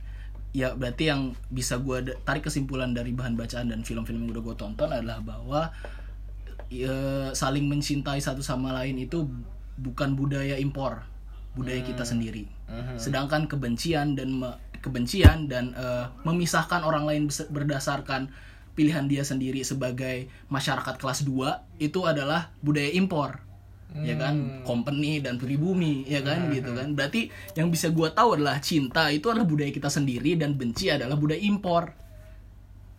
C: Ya berarti yang bisa gue tarik kesimpulan dari bahan bacaan dan film-film yang udah gue tonton adalah bahwa ya, saling mencintai satu sama lain itu bukan budaya impor budaya kita sendiri. Sedangkan kebencian dan kebencian dan eh, memisahkan orang lain berdasarkan pilihan dia sendiri sebagai masyarakat kelas 2 itu adalah budaya impor ya kan company dan pribumi ya kan gitu kan berarti yang bisa gua tahu adalah cinta itu adalah budaya kita sendiri dan benci adalah budaya impor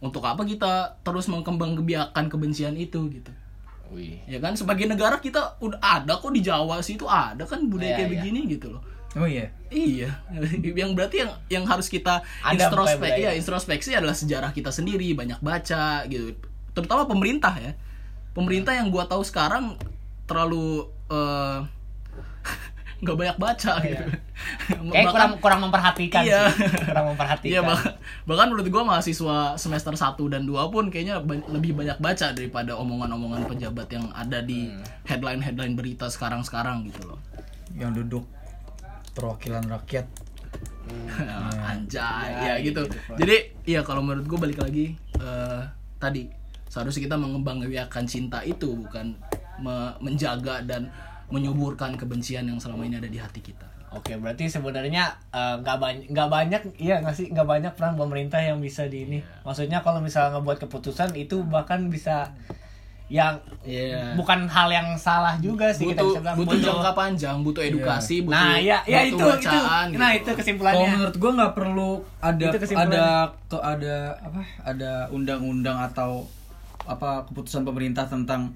C: untuk apa kita terus mengkembangbiakan kebencian itu gitu
A: Wih.
C: ya kan sebagai negara kita udah ada kok di Jawa sih itu ada kan budaya
A: Iya,
C: kayak
A: iya.
C: begini gitu loh
B: Oh iya.
C: Iya, yang berarti yang yang harus kita
A: Ada
C: introspek,
A: budaya.
C: ya introspeksi adalah sejarah kita sendiri, banyak baca gitu. Terutama pemerintah ya. Pemerintah yang gua tahu sekarang terlalu eh, nggak banyak baca gitu.
A: Kayak kurang kurang memperhatikan
C: Iya.
A: sih. Kurang memperhatikan.
C: Iya bahkan, bahkan menurut gua mahasiswa semester 1 dan 2 pun kayaknya ba- lebih banyak baca daripada omongan-omongan pejabat yang ada di
A: Hmm.
C: headline-headline berita sekarang-sekarang gitu loh.
B: Yang duduk perwakilan rakyat.
C: anjay
A: Ya,
C: ya, gitu
A: gitu,
C: jadi ya kalau menurut gue balik lagi eh, tadi seharusnya kita mengembangbiakan cinta itu bukan me- menjaga dan menyuburkan kebencian yang selama ini ada di hati kita
A: Oke, berarti sebenarnya eh, nggak banyak nggak banyak iya nggak sih nggak banyak peran pemerintah yang bisa di ini. Maksudnya kalau misalnya ngebuat keputusan itu bahkan bisa yang
C: Iya.
A: bukan hal yang salah juga sih kita
C: butuh
A: bisa bilang.
C: butuh jangka panjang butuh edukasi butuh
A: Nah, ya ya
C: butuh
A: itu itu.
C: bacaan,
A: Nah,
C: gitu.
A: itu
B: Kalau
A: kesimpulannya.
B: menurut gua nggak perlu ada
A: Itu kesimpulannya.
B: ada ke ada apa ada undang-undang atau apa keputusan pemerintah tentang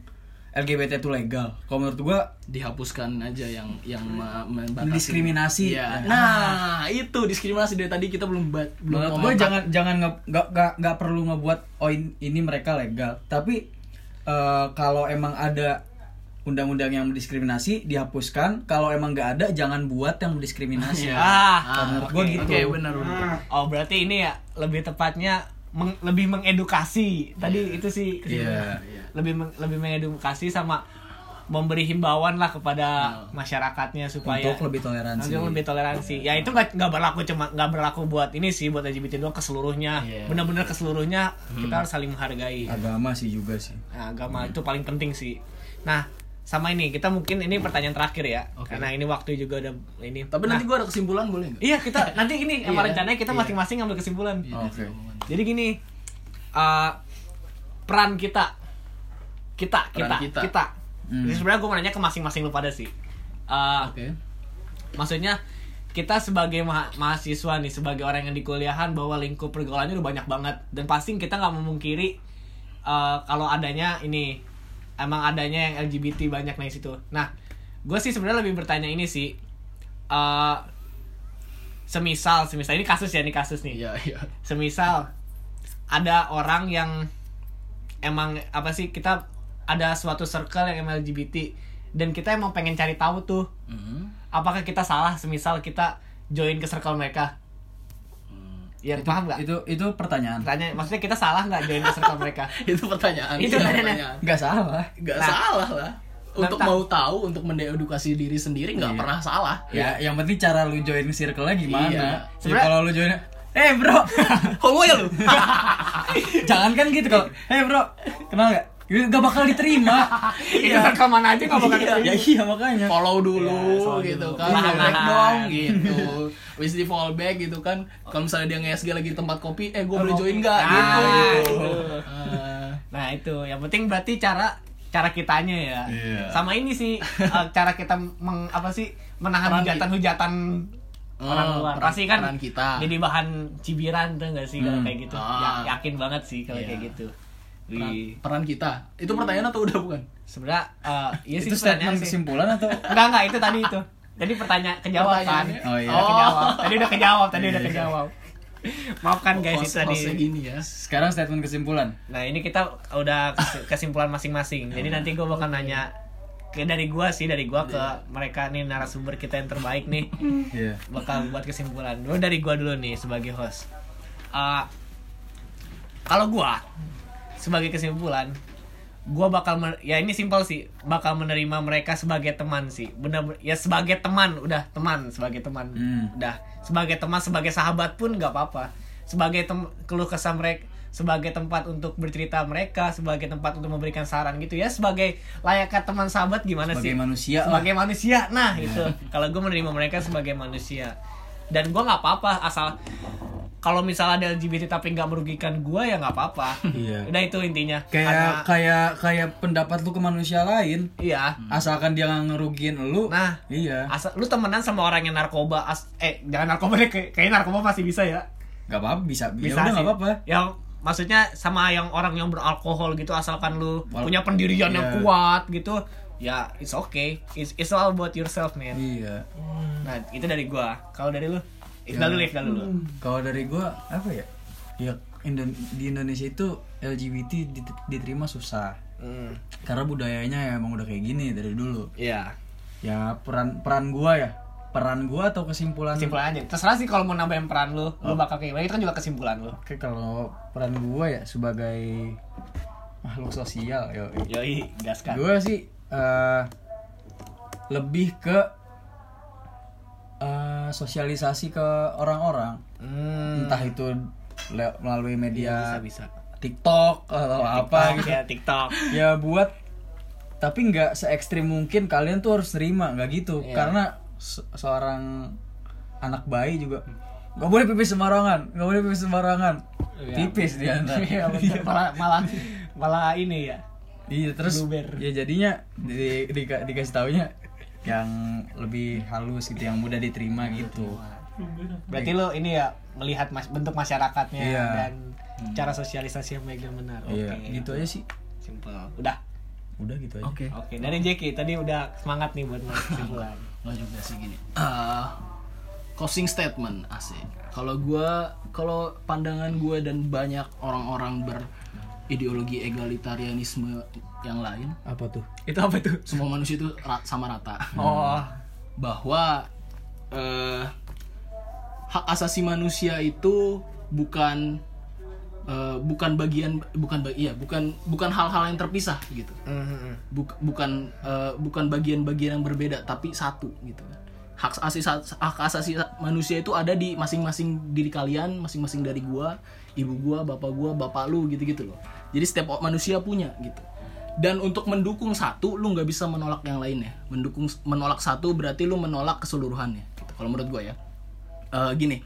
B: LGBT itu legal. Kalau menurut gua
C: dihapuskan aja yang yang me- membatasi
B: diskriminasi. Ya.
C: nah itu diskriminasi dari tadi kita belum ba- belum
B: Menurut
C: ngomong
B: gue jangan jangan nggak nggak nggak perlu ngebuat oh in- ini mereka legal tapi eh, kalau emang ada undang-undang yang mendiskriminasi dihapuskan kalau emang nggak ada jangan buat yang mendiskriminasi
C: Iya.
A: Ah,
C: Ah,
B: menurut gua gitu.
C: oke, benar benar
A: Oh, berarti ini ya lebih tepatnya meng- lebih mengedukasi. Tadi itu sih kesimpulannya.
B: Iya.
A: lebih meng- lebih mengedukasi sama memberi himbauan lah kepada masyarakatnya supaya
B: untuk lebih toleransi
A: Untuk lebih toleransi. Ya itu nggak nggak berlaku cuma nggak berlaku buat ini sih buat LGBT doang ke seluruhnya.
C: Iya.
A: Benar-benar ke seluruhnya kita harus saling menghargai.
B: agama sih juga sih
A: Nah, agama itu paling penting sih. Nah, sama ini kita mungkin ini pertanyaan terakhir ya.
C: Oke.
A: Karena ini waktu juga udah ini.
C: tapi
A: Nah,
C: nanti gua ada kesimpulan boleh nggak
A: Iya, kita nanti ini sama
C: Iya.
A: rencananya kita
C: Iya.
A: masing-masing ngambil kesimpulan.
B: oke
A: Jadi gini, uh, peran kita, kita, kita,
C: Peran kita.
A: kita.
B: Hmm.
A: Jadi sebenarnya gue mau nanya ke masing-masing lu pada sih. Uh,
C: oke
A: Maksudnya kita sebagai ma- mahasiswa nih, sebagai orang yang di kuliahan bahwa lingkup pergaulannya udah banyak banget dan pasti kita nggak memungkiri uh, kalau adanya ini emang adanya yang LGBT banyak nih situ. Nah, gue sih sebenarnya lebih bertanya ini sih. Uh, semisal, semisal ini kasus ya, ini kasus nih
C: iya iya
A: semisal ada orang yang emang apa sih kita ada suatu circle yang emang LGBT dan kita emang pengen cari tahu tuh
C: Mhm.
A: apakah kita salah semisal kita join ke circle mereka ya paham nggak?
B: itu itu pertanyaan.
A: Tanya maksudnya kita salah nggak join circle mereka?
C: Itu pertanyaan
A: Itu
C: Iya,
A: pertanyaan.
B: nggak salah.
C: Nggak
A: Nah.
C: salah lah. untuk
A: Nah,
C: mau tahu untuk mendedukasi diri sendiri nggak
B: Iya.
C: pernah salah.
B: Ya yang penting cara lu join circle-nya gimana?
C: Iya.
B: ya,
A: Sebenarnya-
B: kalau lu join eh bro.
C: Homo ya lu?
B: Jangan kan gitu kalau eh bro kenal nggak Gak bakal diterima
A: itu circle mana aja nggak bakal
C: Iya.
B: ya iya makanya
C: follow dulu
A: Iya, follow
C: gitu
A: dulu.
C: kan like dong gitu wis di fallback gitu kan kalau misalnya dia nge-SG lagi di tempat kopi eh gue boleh join nggak
A: Nah,
C: gitu
A: itu.
C: Ah.
A: nah itu yang penting berarti cara cara kitanya ya
B: Iya.
A: sama ini sih uh, cara kita meng, apa sih menahan hujatan-hujatan orang
C: Oh,
A: luar
C: peran-
A: pasti kan
C: peran kita.
A: jadi bahan cibiran tuh gak sih kalau
B: Hmm.
A: kayak gitu
C: Ah.
A: Ya- yakin banget sih kalau
C: Iya.
A: kayak gitu
C: peran, peran kita. Itu pertanyaan atau udah bukan?
A: Sebenarnya eh, iya sih
B: itu statement
A: sih.
B: kesimpulan atau
A: enggak enggak itu tadi itu. Jadi pertanyaan kejawab kan?
B: Oh, iya.
A: Udah kejawab. Tadi udah kejawab tadi
B: Iya,
A: udah
B: iya.
A: kejawab. Maafkan guys itu
C: Host-
A: tadi.
C: hostnya gini ya?
B: Sekarang statement kesimpulan.
A: Nah ini kita udah kes- kesimpulan masing-masing. Jadi nanti gue bakal nanya ke dari gua sih dari gua ke mereka nih narasumber kita yang terbaik nih.
B: Iya.
A: Bakal buat kesimpulan. Dulu dari gua dulu nih sebagai host. Eh, kalau gua sebagai kesimpulan gua bakal men- ya ini simpel sih bakal menerima mereka sebagai teman sih. Bener ya sebagai teman udah teman sebagai teman.
B: Hmm.
A: udah. Sebagai teman sebagai sahabat pun nggak apa-apa. Sebagai tem keluh kesah mereka sebagai tempat untuk bercerita mereka sebagai tempat untuk memberikan saran gitu ya sebagai layaknya teman sahabat gimana
B: Sebagai
A: sih?
B: manusia lah.
A: sebagai manusia. Nah itu. Kalau gue menerima mereka sebagai manusia dan gue nggak apa-apa asal kalau misalnya ada LGBT tapi nggak merugikan gue ya nggak apa-apa
B: Iya.
A: udah itu intinya
B: kayak
A: Karena-
B: kayak kayak pendapat lu ke manusia lain
A: iya
B: asalkan dia nggak ngerugiin lu
A: Nah.
B: iya
A: asal lu temenan sama orang yang narkoba as eh jangan narkoba deh kayak kayak narkoba masih bisa ya
B: nggak apa-apa bisa
A: bisa
B: ya udah
A: sih.
B: nggak apa-apa
A: yang maksudnya sama yang orang yang beralkohol gitu asalkan lu
B: Wal-
A: punya pendirian yang
B: Iya.
A: kuat gitu ya it's okay. It's, it's all about yourself man.
B: Iya.
A: Nah itu dari gua. Kalau dari lu? Ifdal dulu Ifdal dulu.
B: Kalau dari gua apa ya? Ya di Indonesia itu LGBT dit- diterima susah.
A: Hmm,
B: karena budayanya ya emang udah kayak gini dari dulu.
A: Iya.
B: Ya peran peran gua ya. Peran gua atau kesimpulan?
A: Kesimpulan aja. Terserah sih kalau mau nambahin peran lu lu
B: Oh.
A: bakal kayak gimana. Itu kan juga kesimpulan lu.
B: Oke kalau peran gua ya sebagai makhluk sosial yo
A: yoi gaskan
B: gue sih eh, lebih ke eh, sosialisasi ke orang-orang
A: hmm.
B: entah itu melalui media
A: bisa bisa
B: TikTok atau apa
A: TikTok,
B: gitu
A: ya TikTok
B: ya buat tapi nggak se ekstrim mungkin kalian tuh harus terima nggak gitu
A: Iya.
B: karena se- seorang anak bayi juga nggak boleh pipis sembarangan nggak boleh pipis sembarangan
A: Iya.
B: pipis dia ntar.
A: Iya, bener. malah malah malah ini ya
B: Iya terus
A: Blueber.
B: ya jadinya di, di, dikasih taunya yang lebih halus gitu yang mudah diterima gitu.
A: berarti lu ini ya melihat mas bentuk masyarakatnya
B: Iya.
A: dan cara sosialisasi yang baik dan benar. Oke.
B: Iya gitu aja sih.
A: simple. Udah?
B: Udah gitu aja.
C: oke.
A: Oke dari Jeki tadi udah semangat nih buat nulis kesimpulan.
C: Nggak juga sih gini. Eh, closing statement asik. Kalau gua kalau pandangan gua dan banyak orang-orang berideologi egalitarianisme yang lain.
B: Apa tuh?
A: itu apa tuh?
C: Semua manusia itu ra- sama rata.
A: Oh.
C: Bahwa eh, hak asasi manusia itu bukan eh, bukan bagian bukan iya bukan bukan hal-hal yang terpisah gitu.
A: Mhm.
C: Buk- bukan eh, bukan bagian-bagian yang berbeda tapi satu gitu. Kan hak asasi hak asasi manusia itu ada di masing-masing diri kalian masing-masing dari gua ibu gua bapak gua bapak lu gitu-gitu loh jadi setiap manusia punya gitu. Dan untuk mendukung satu lu nggak bisa menolak yang lainnya. Mendukung menolak satu berarti lu menolak keseluruhannya gitu kalau menurut gua ya. Eh, gini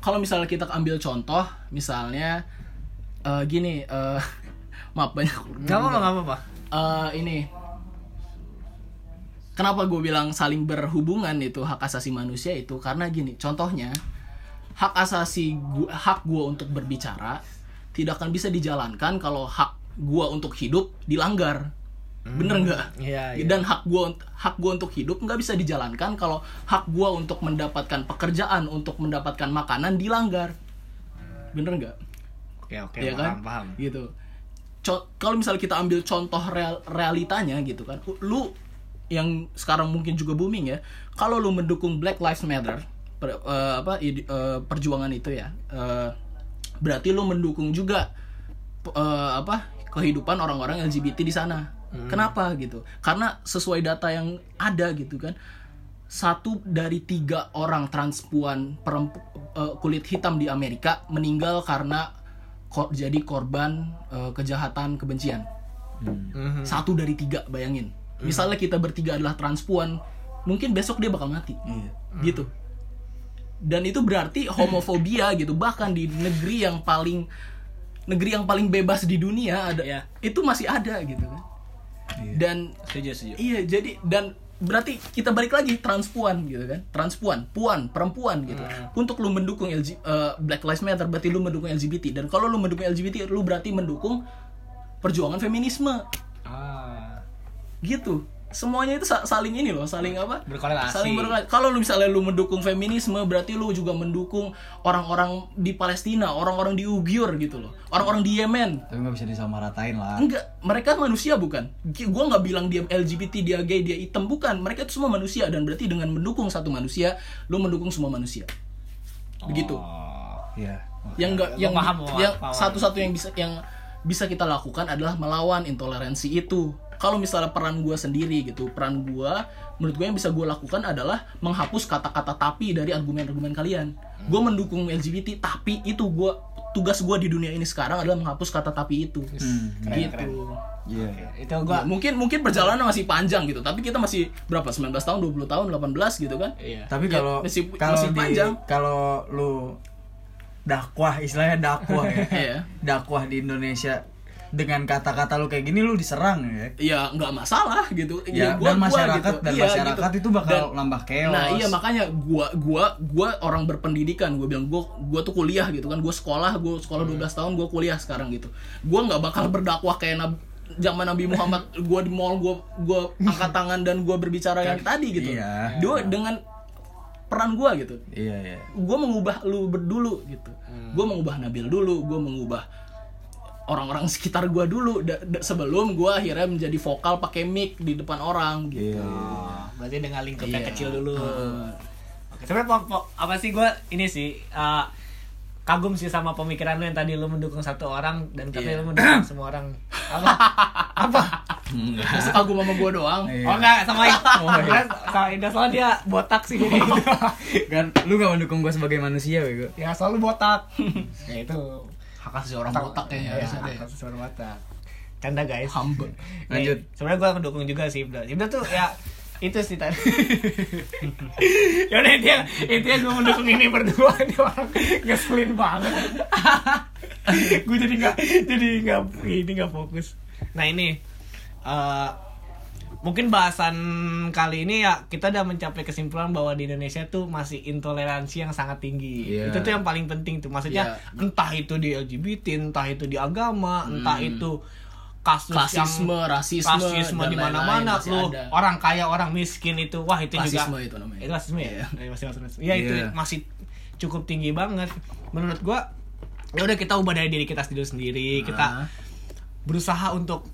C: kalau misalnya kita ambil contoh misalnya eh, gini eh, maaf banyak.
A: Nggak apa nggak apa
C: Eh, ini kenapa gue bilang saling berhubungan itu hak asasi manusia itu? Karena gini contohnya hak asasi gua, hak gue untuk berbicara tidak akan bisa dijalankan kalau hak gue untuk hidup dilanggar. Bener nggak?
A: Iya, iya.
C: dan hak gue hak gua untuk hidup nggak bisa dijalankan kalau hak gue untuk mendapatkan pekerjaan untuk mendapatkan makanan dilanggar. Bener nggak?
A: Oke oke
C: ya
A: paham
C: kan?
A: paham
C: gitu. Co- kalau misalnya kita ambil contoh real- realitanya gitu kan lu yang sekarang mungkin juga booming ya kalau lu mendukung Black Lives Matter per- eh, apa eh, perjuangan itu ya eh, berarti lu mendukung juga eh, apa kehidupan orang-orang LGBT di sana kenapa gitu karena sesuai data yang ada gitu kan satu dari tiga orang transpuan perempu- eh, kulit hitam di Amerika meninggal karena ko- jadi korban eh, kejahatan kebencian.
A: Mhm.
C: Satu dari tiga, bayangin. Misalnya kita bertiga adalah transpuan, mungkin besok dia bakal mati.
B: Iya.
C: Gitu. Dan itu berarti homofobia gitu, bahkan di negeri yang paling negeri yang paling bebas di dunia ada
A: Iya.
C: itu masih ada gitu kan.
B: Iya.
C: Dan
A: setuju setuju
C: Iya, jadi dan berarti kita balik lagi transpuan gitu kan. Transpuan, puan, perempuan gitu. Untuk lu mendukung LG, eh, Black Lives Matter berarti lu mendukung LGBT dan kalau lu mendukung LGBT lu berarti mendukung perjuangan feminisme
A: Ah.
C: gitu semuanya itu sa- saling ini loh saling apa?
A: Berkorelasi.
C: saling berkorelasi kalau lu misalnya lu mendukung feminisme berarti lu juga mendukung orang-orang di Palestina orang-orang di Uyghur gitu loh. Orang-orang di Yemen.
B: Tapi nggak bisa disamaratain lah.
C: enggak mereka manusia bukan? Gua nggak bilang dia LGBT dia gay dia hitam bukan. Mereka itu semua manusia dan berarti dengan mendukung satu manusia lu mendukung semua manusia. Begitu.
A: Oh.
B: Iya.
C: yang enggak yang
A: paham,
C: yang satu-satu yang bisa yang bisa kita lakukan adalah melawan intoleransi itu kalau misalnya peran gue sendiri gitu peran gue menurut gue yang bisa gue lakukan adalah menghapus kata-kata tapi dari argumen-argumen kalian gue mendukung LGBT tapi itu gue tugas gue di dunia ini sekarang adalah menghapus kata tapi itu
A: Keren,
C: gitu
A: keren.
B: Iya.
A: Itu
C: Gua,
A: gua
C: mungkin mungkin perjalanan masih panjang gitu tapi kita masih berapa 19 tahun 20 tahun 18 gitu kan
A: iya.
B: Tapi
C: Ya,
B: kalau
C: masih-
B: kalau
C: masih
B: di
C: panjang.
B: kalau lu dakwah istilahnya dakwah ya.
C: Iya.
B: dakwah di Indonesia dengan kata-kata lu kayak gini lu diserang ya.
C: ya nggak masalah gitu
B: Ya,
C: gua-
B: dan
C: gua
B: masyarakat
C: gitu.
B: dan
C: Iya,
B: masyarakat
C: gitu.
B: itu bakal
C: Dan-
B: nambah chaos.
C: Nah iya makanya gua gua gua orang berpendidikan gua bilang gua gua tuh kuliah gitu kan gua sekolah gua sekolah 12 tahun gua kuliah sekarang gitu gua nggak bakal berdakwah kayak nab zaman Nabi Muhammad gua di mall gua gua angkat tangan dan gua berbicara yang tadi gitu
B: Iya.
C: Gua dengan peran gua gitu
B: Iya, iya.
C: gua mengubah lu berdulu gitu gua mengubah Nabil dulu gua mengubah orang-orang sekitar gua dulu da- da- sebelum gua akhirnya menjadi vokal pakai mic di depan orang gitu
B: Iya.
A: Oh, berarti dengan lingkup yang
C: Iya.
A: kecil dulu.
C: Heeh.
A: Oke, sebenarnya pok- pok- apa sih gua ini sih eh, kagum sih sama pemikiran lu yang tadi lu mendukung satu orang dan katanya
C: Iya.
A: lu mendukung semua orang. Apa? apa?
B: Enggak.
C: Masa kagum sama gua doang
B: Iya.
A: Oh enggak sama
B: Oh, iya.
A: sama Indah soalnya dia botak sih jadi gitu.
B: kan lu gak mendukung gua sebagai manusia bego.
A: ya selalu botak. ya itu
C: hak asasi orang botak kayaknya
A: ya,
C: harusnya deh.
A: harus suara botak. Canda guys. Nih,
B: Lanjut.
A: Sebenarnya gue mendukung juga sih Ibda. Ibda tuh ya itu sih tadi. Yaudah intinya intinya gue mendukung ini berdua ini orang ngeselin banget. gue jadi nggak jadi nggak ini nggak fokus. Nah ini eh mungkin bahasan kali ini ya kita udah mencapai kesimpulan bahwa di Indonesia tuh masih intoleransi yang sangat tinggi.
B: Iya.
A: Itu tuh yang paling penting tuh. Maksudnya
C: Iya.
A: entah itu di LGBT, entah itu di agama, entah itu kasus
C: Klasisme,
A: yang
C: rasisme,
A: rasisme di mana-mana lu
C: ada.
A: orang kaya orang miskin itu wah itu
C: Rasisme
A: juga
C: itu namanya.
A: itu rasisme ya
C: Iya.
A: Eh, masih rasisme ya itu
B: Iya.
A: masih cukup tinggi banget menurut gua ya udah kita ubah dari diri kita sendiri sendiri kita
C: Ah.
A: berusaha untuk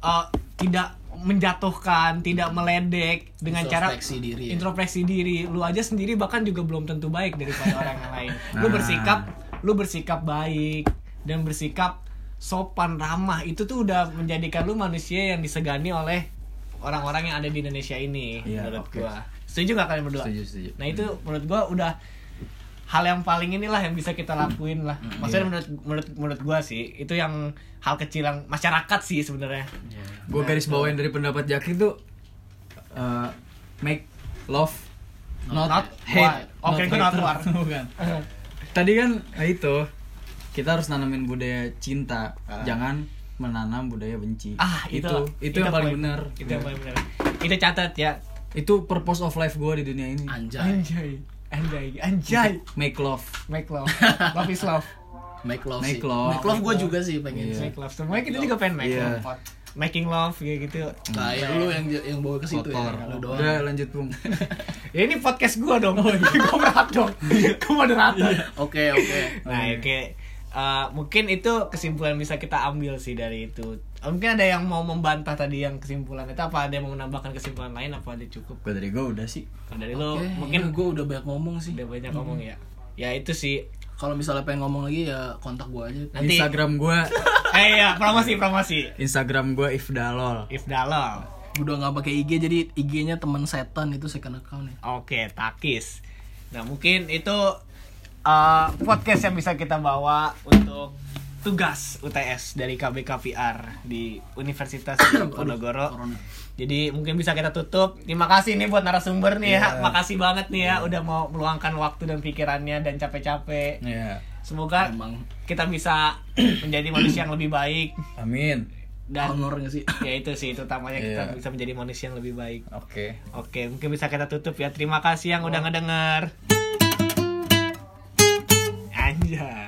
A: uh, tidak menjatuhkan tidak meledek dengan cara
C: Introspeksi diri ya.
A: introspeksi diri lu aja sendiri bahkan juga belum tentu baik daripada orang yang lain lu
B: Nah.
A: bersikap lu bersikap baik dan bersikap sopan ramah itu tuh udah menjadikan lu manusia yang disegani oleh orang-orang yang ada di Indonesia ini
B: Iya,
A: menurut
B: oke.
A: gua setuju gak kalian berdua
B: Setuju, setuju.
A: nah itu menurut gua udah hal yang paling inilah yang bisa kita lakuin lah. Maksudnya menurut menurut menurut gua sih itu yang hal kecil yang masyarakat sih sebenarnya.
B: Gue garis bawain dari pendapat Jaki tuh uh, make love not,
A: Not
B: hate.
A: Oke, gue not war.
B: Bukan. Tadi kan nah itu kita harus nanamin budaya cinta, jangan menanam budaya benci.
A: ah itu
B: itu, yang paling benar.
A: itu yang paling benar. Itu catat ya.
B: Itu purpose of life gue di dunia ini.
C: Anjay.
A: anjay anjay anjay
B: Make love.
A: make love love is love
C: Make love
B: Make
C: sih.
B: love.
C: Make love gue juga sih pengen
B: Iya.
C: sih.
A: make love semuanya kita juga pengen make
B: Iya.
A: love making love kayak gitu
C: Kayak lu yang yang bawa ke situ
B: Kotor.
C: ya. Lu doang.
B: Udah lanjut Bung.
A: ya ini podcast gua dong gue berat dong gue moderator
C: Oke, oke.
A: nah oke Uh, mungkin itu kesimpulan bisa kita ambil sih dari itu mungkin ada yang mau membantah tadi yang kesimpulan itu apa ada yang mau menambahkan kesimpulan lain apa ada cukup
B: Gue dari gue udah sih.
A: Kalau dari lo mungkin
C: gue udah banyak ngomong sih.
A: udah banyak ngomong ya ya itu sih
C: Kalau misalnya pengen ngomong lagi ya kontak gue aja.
A: Nanti-
B: Instagram gue,
A: eh ya promosi promosi
B: Instagram gue Ifdalol.
A: if dalal
C: Udah nggak pakai IG jadi IG-nya teman setan itu second account ya.
A: Oke, takis. Nah, mungkin itu uh, podcast yang bisa kita bawa untuk tugas UTS dari KBKPR di Universitas.
C: Corona.
A: Jadi mungkin bisa kita tutup. Terima kasih nih buat narasumber nih ya. Makasih banget nih ya udah mau meluangkan waktu dan pikirannya dan capek-capek.
B: Ya.
A: Semoga
C: Emang
A: kita bisa menjadi manusia yang lebih baik
B: Amin.
A: dan
C: honor gak sih?
A: ya itu sih itu utamanya kita
B: Iya.
A: bisa menjadi manusia yang lebih baik.
B: Oke.
A: Oke, mungkin bisa kita tutup ya. Terima kasih yang udah ngedenger. Anjay.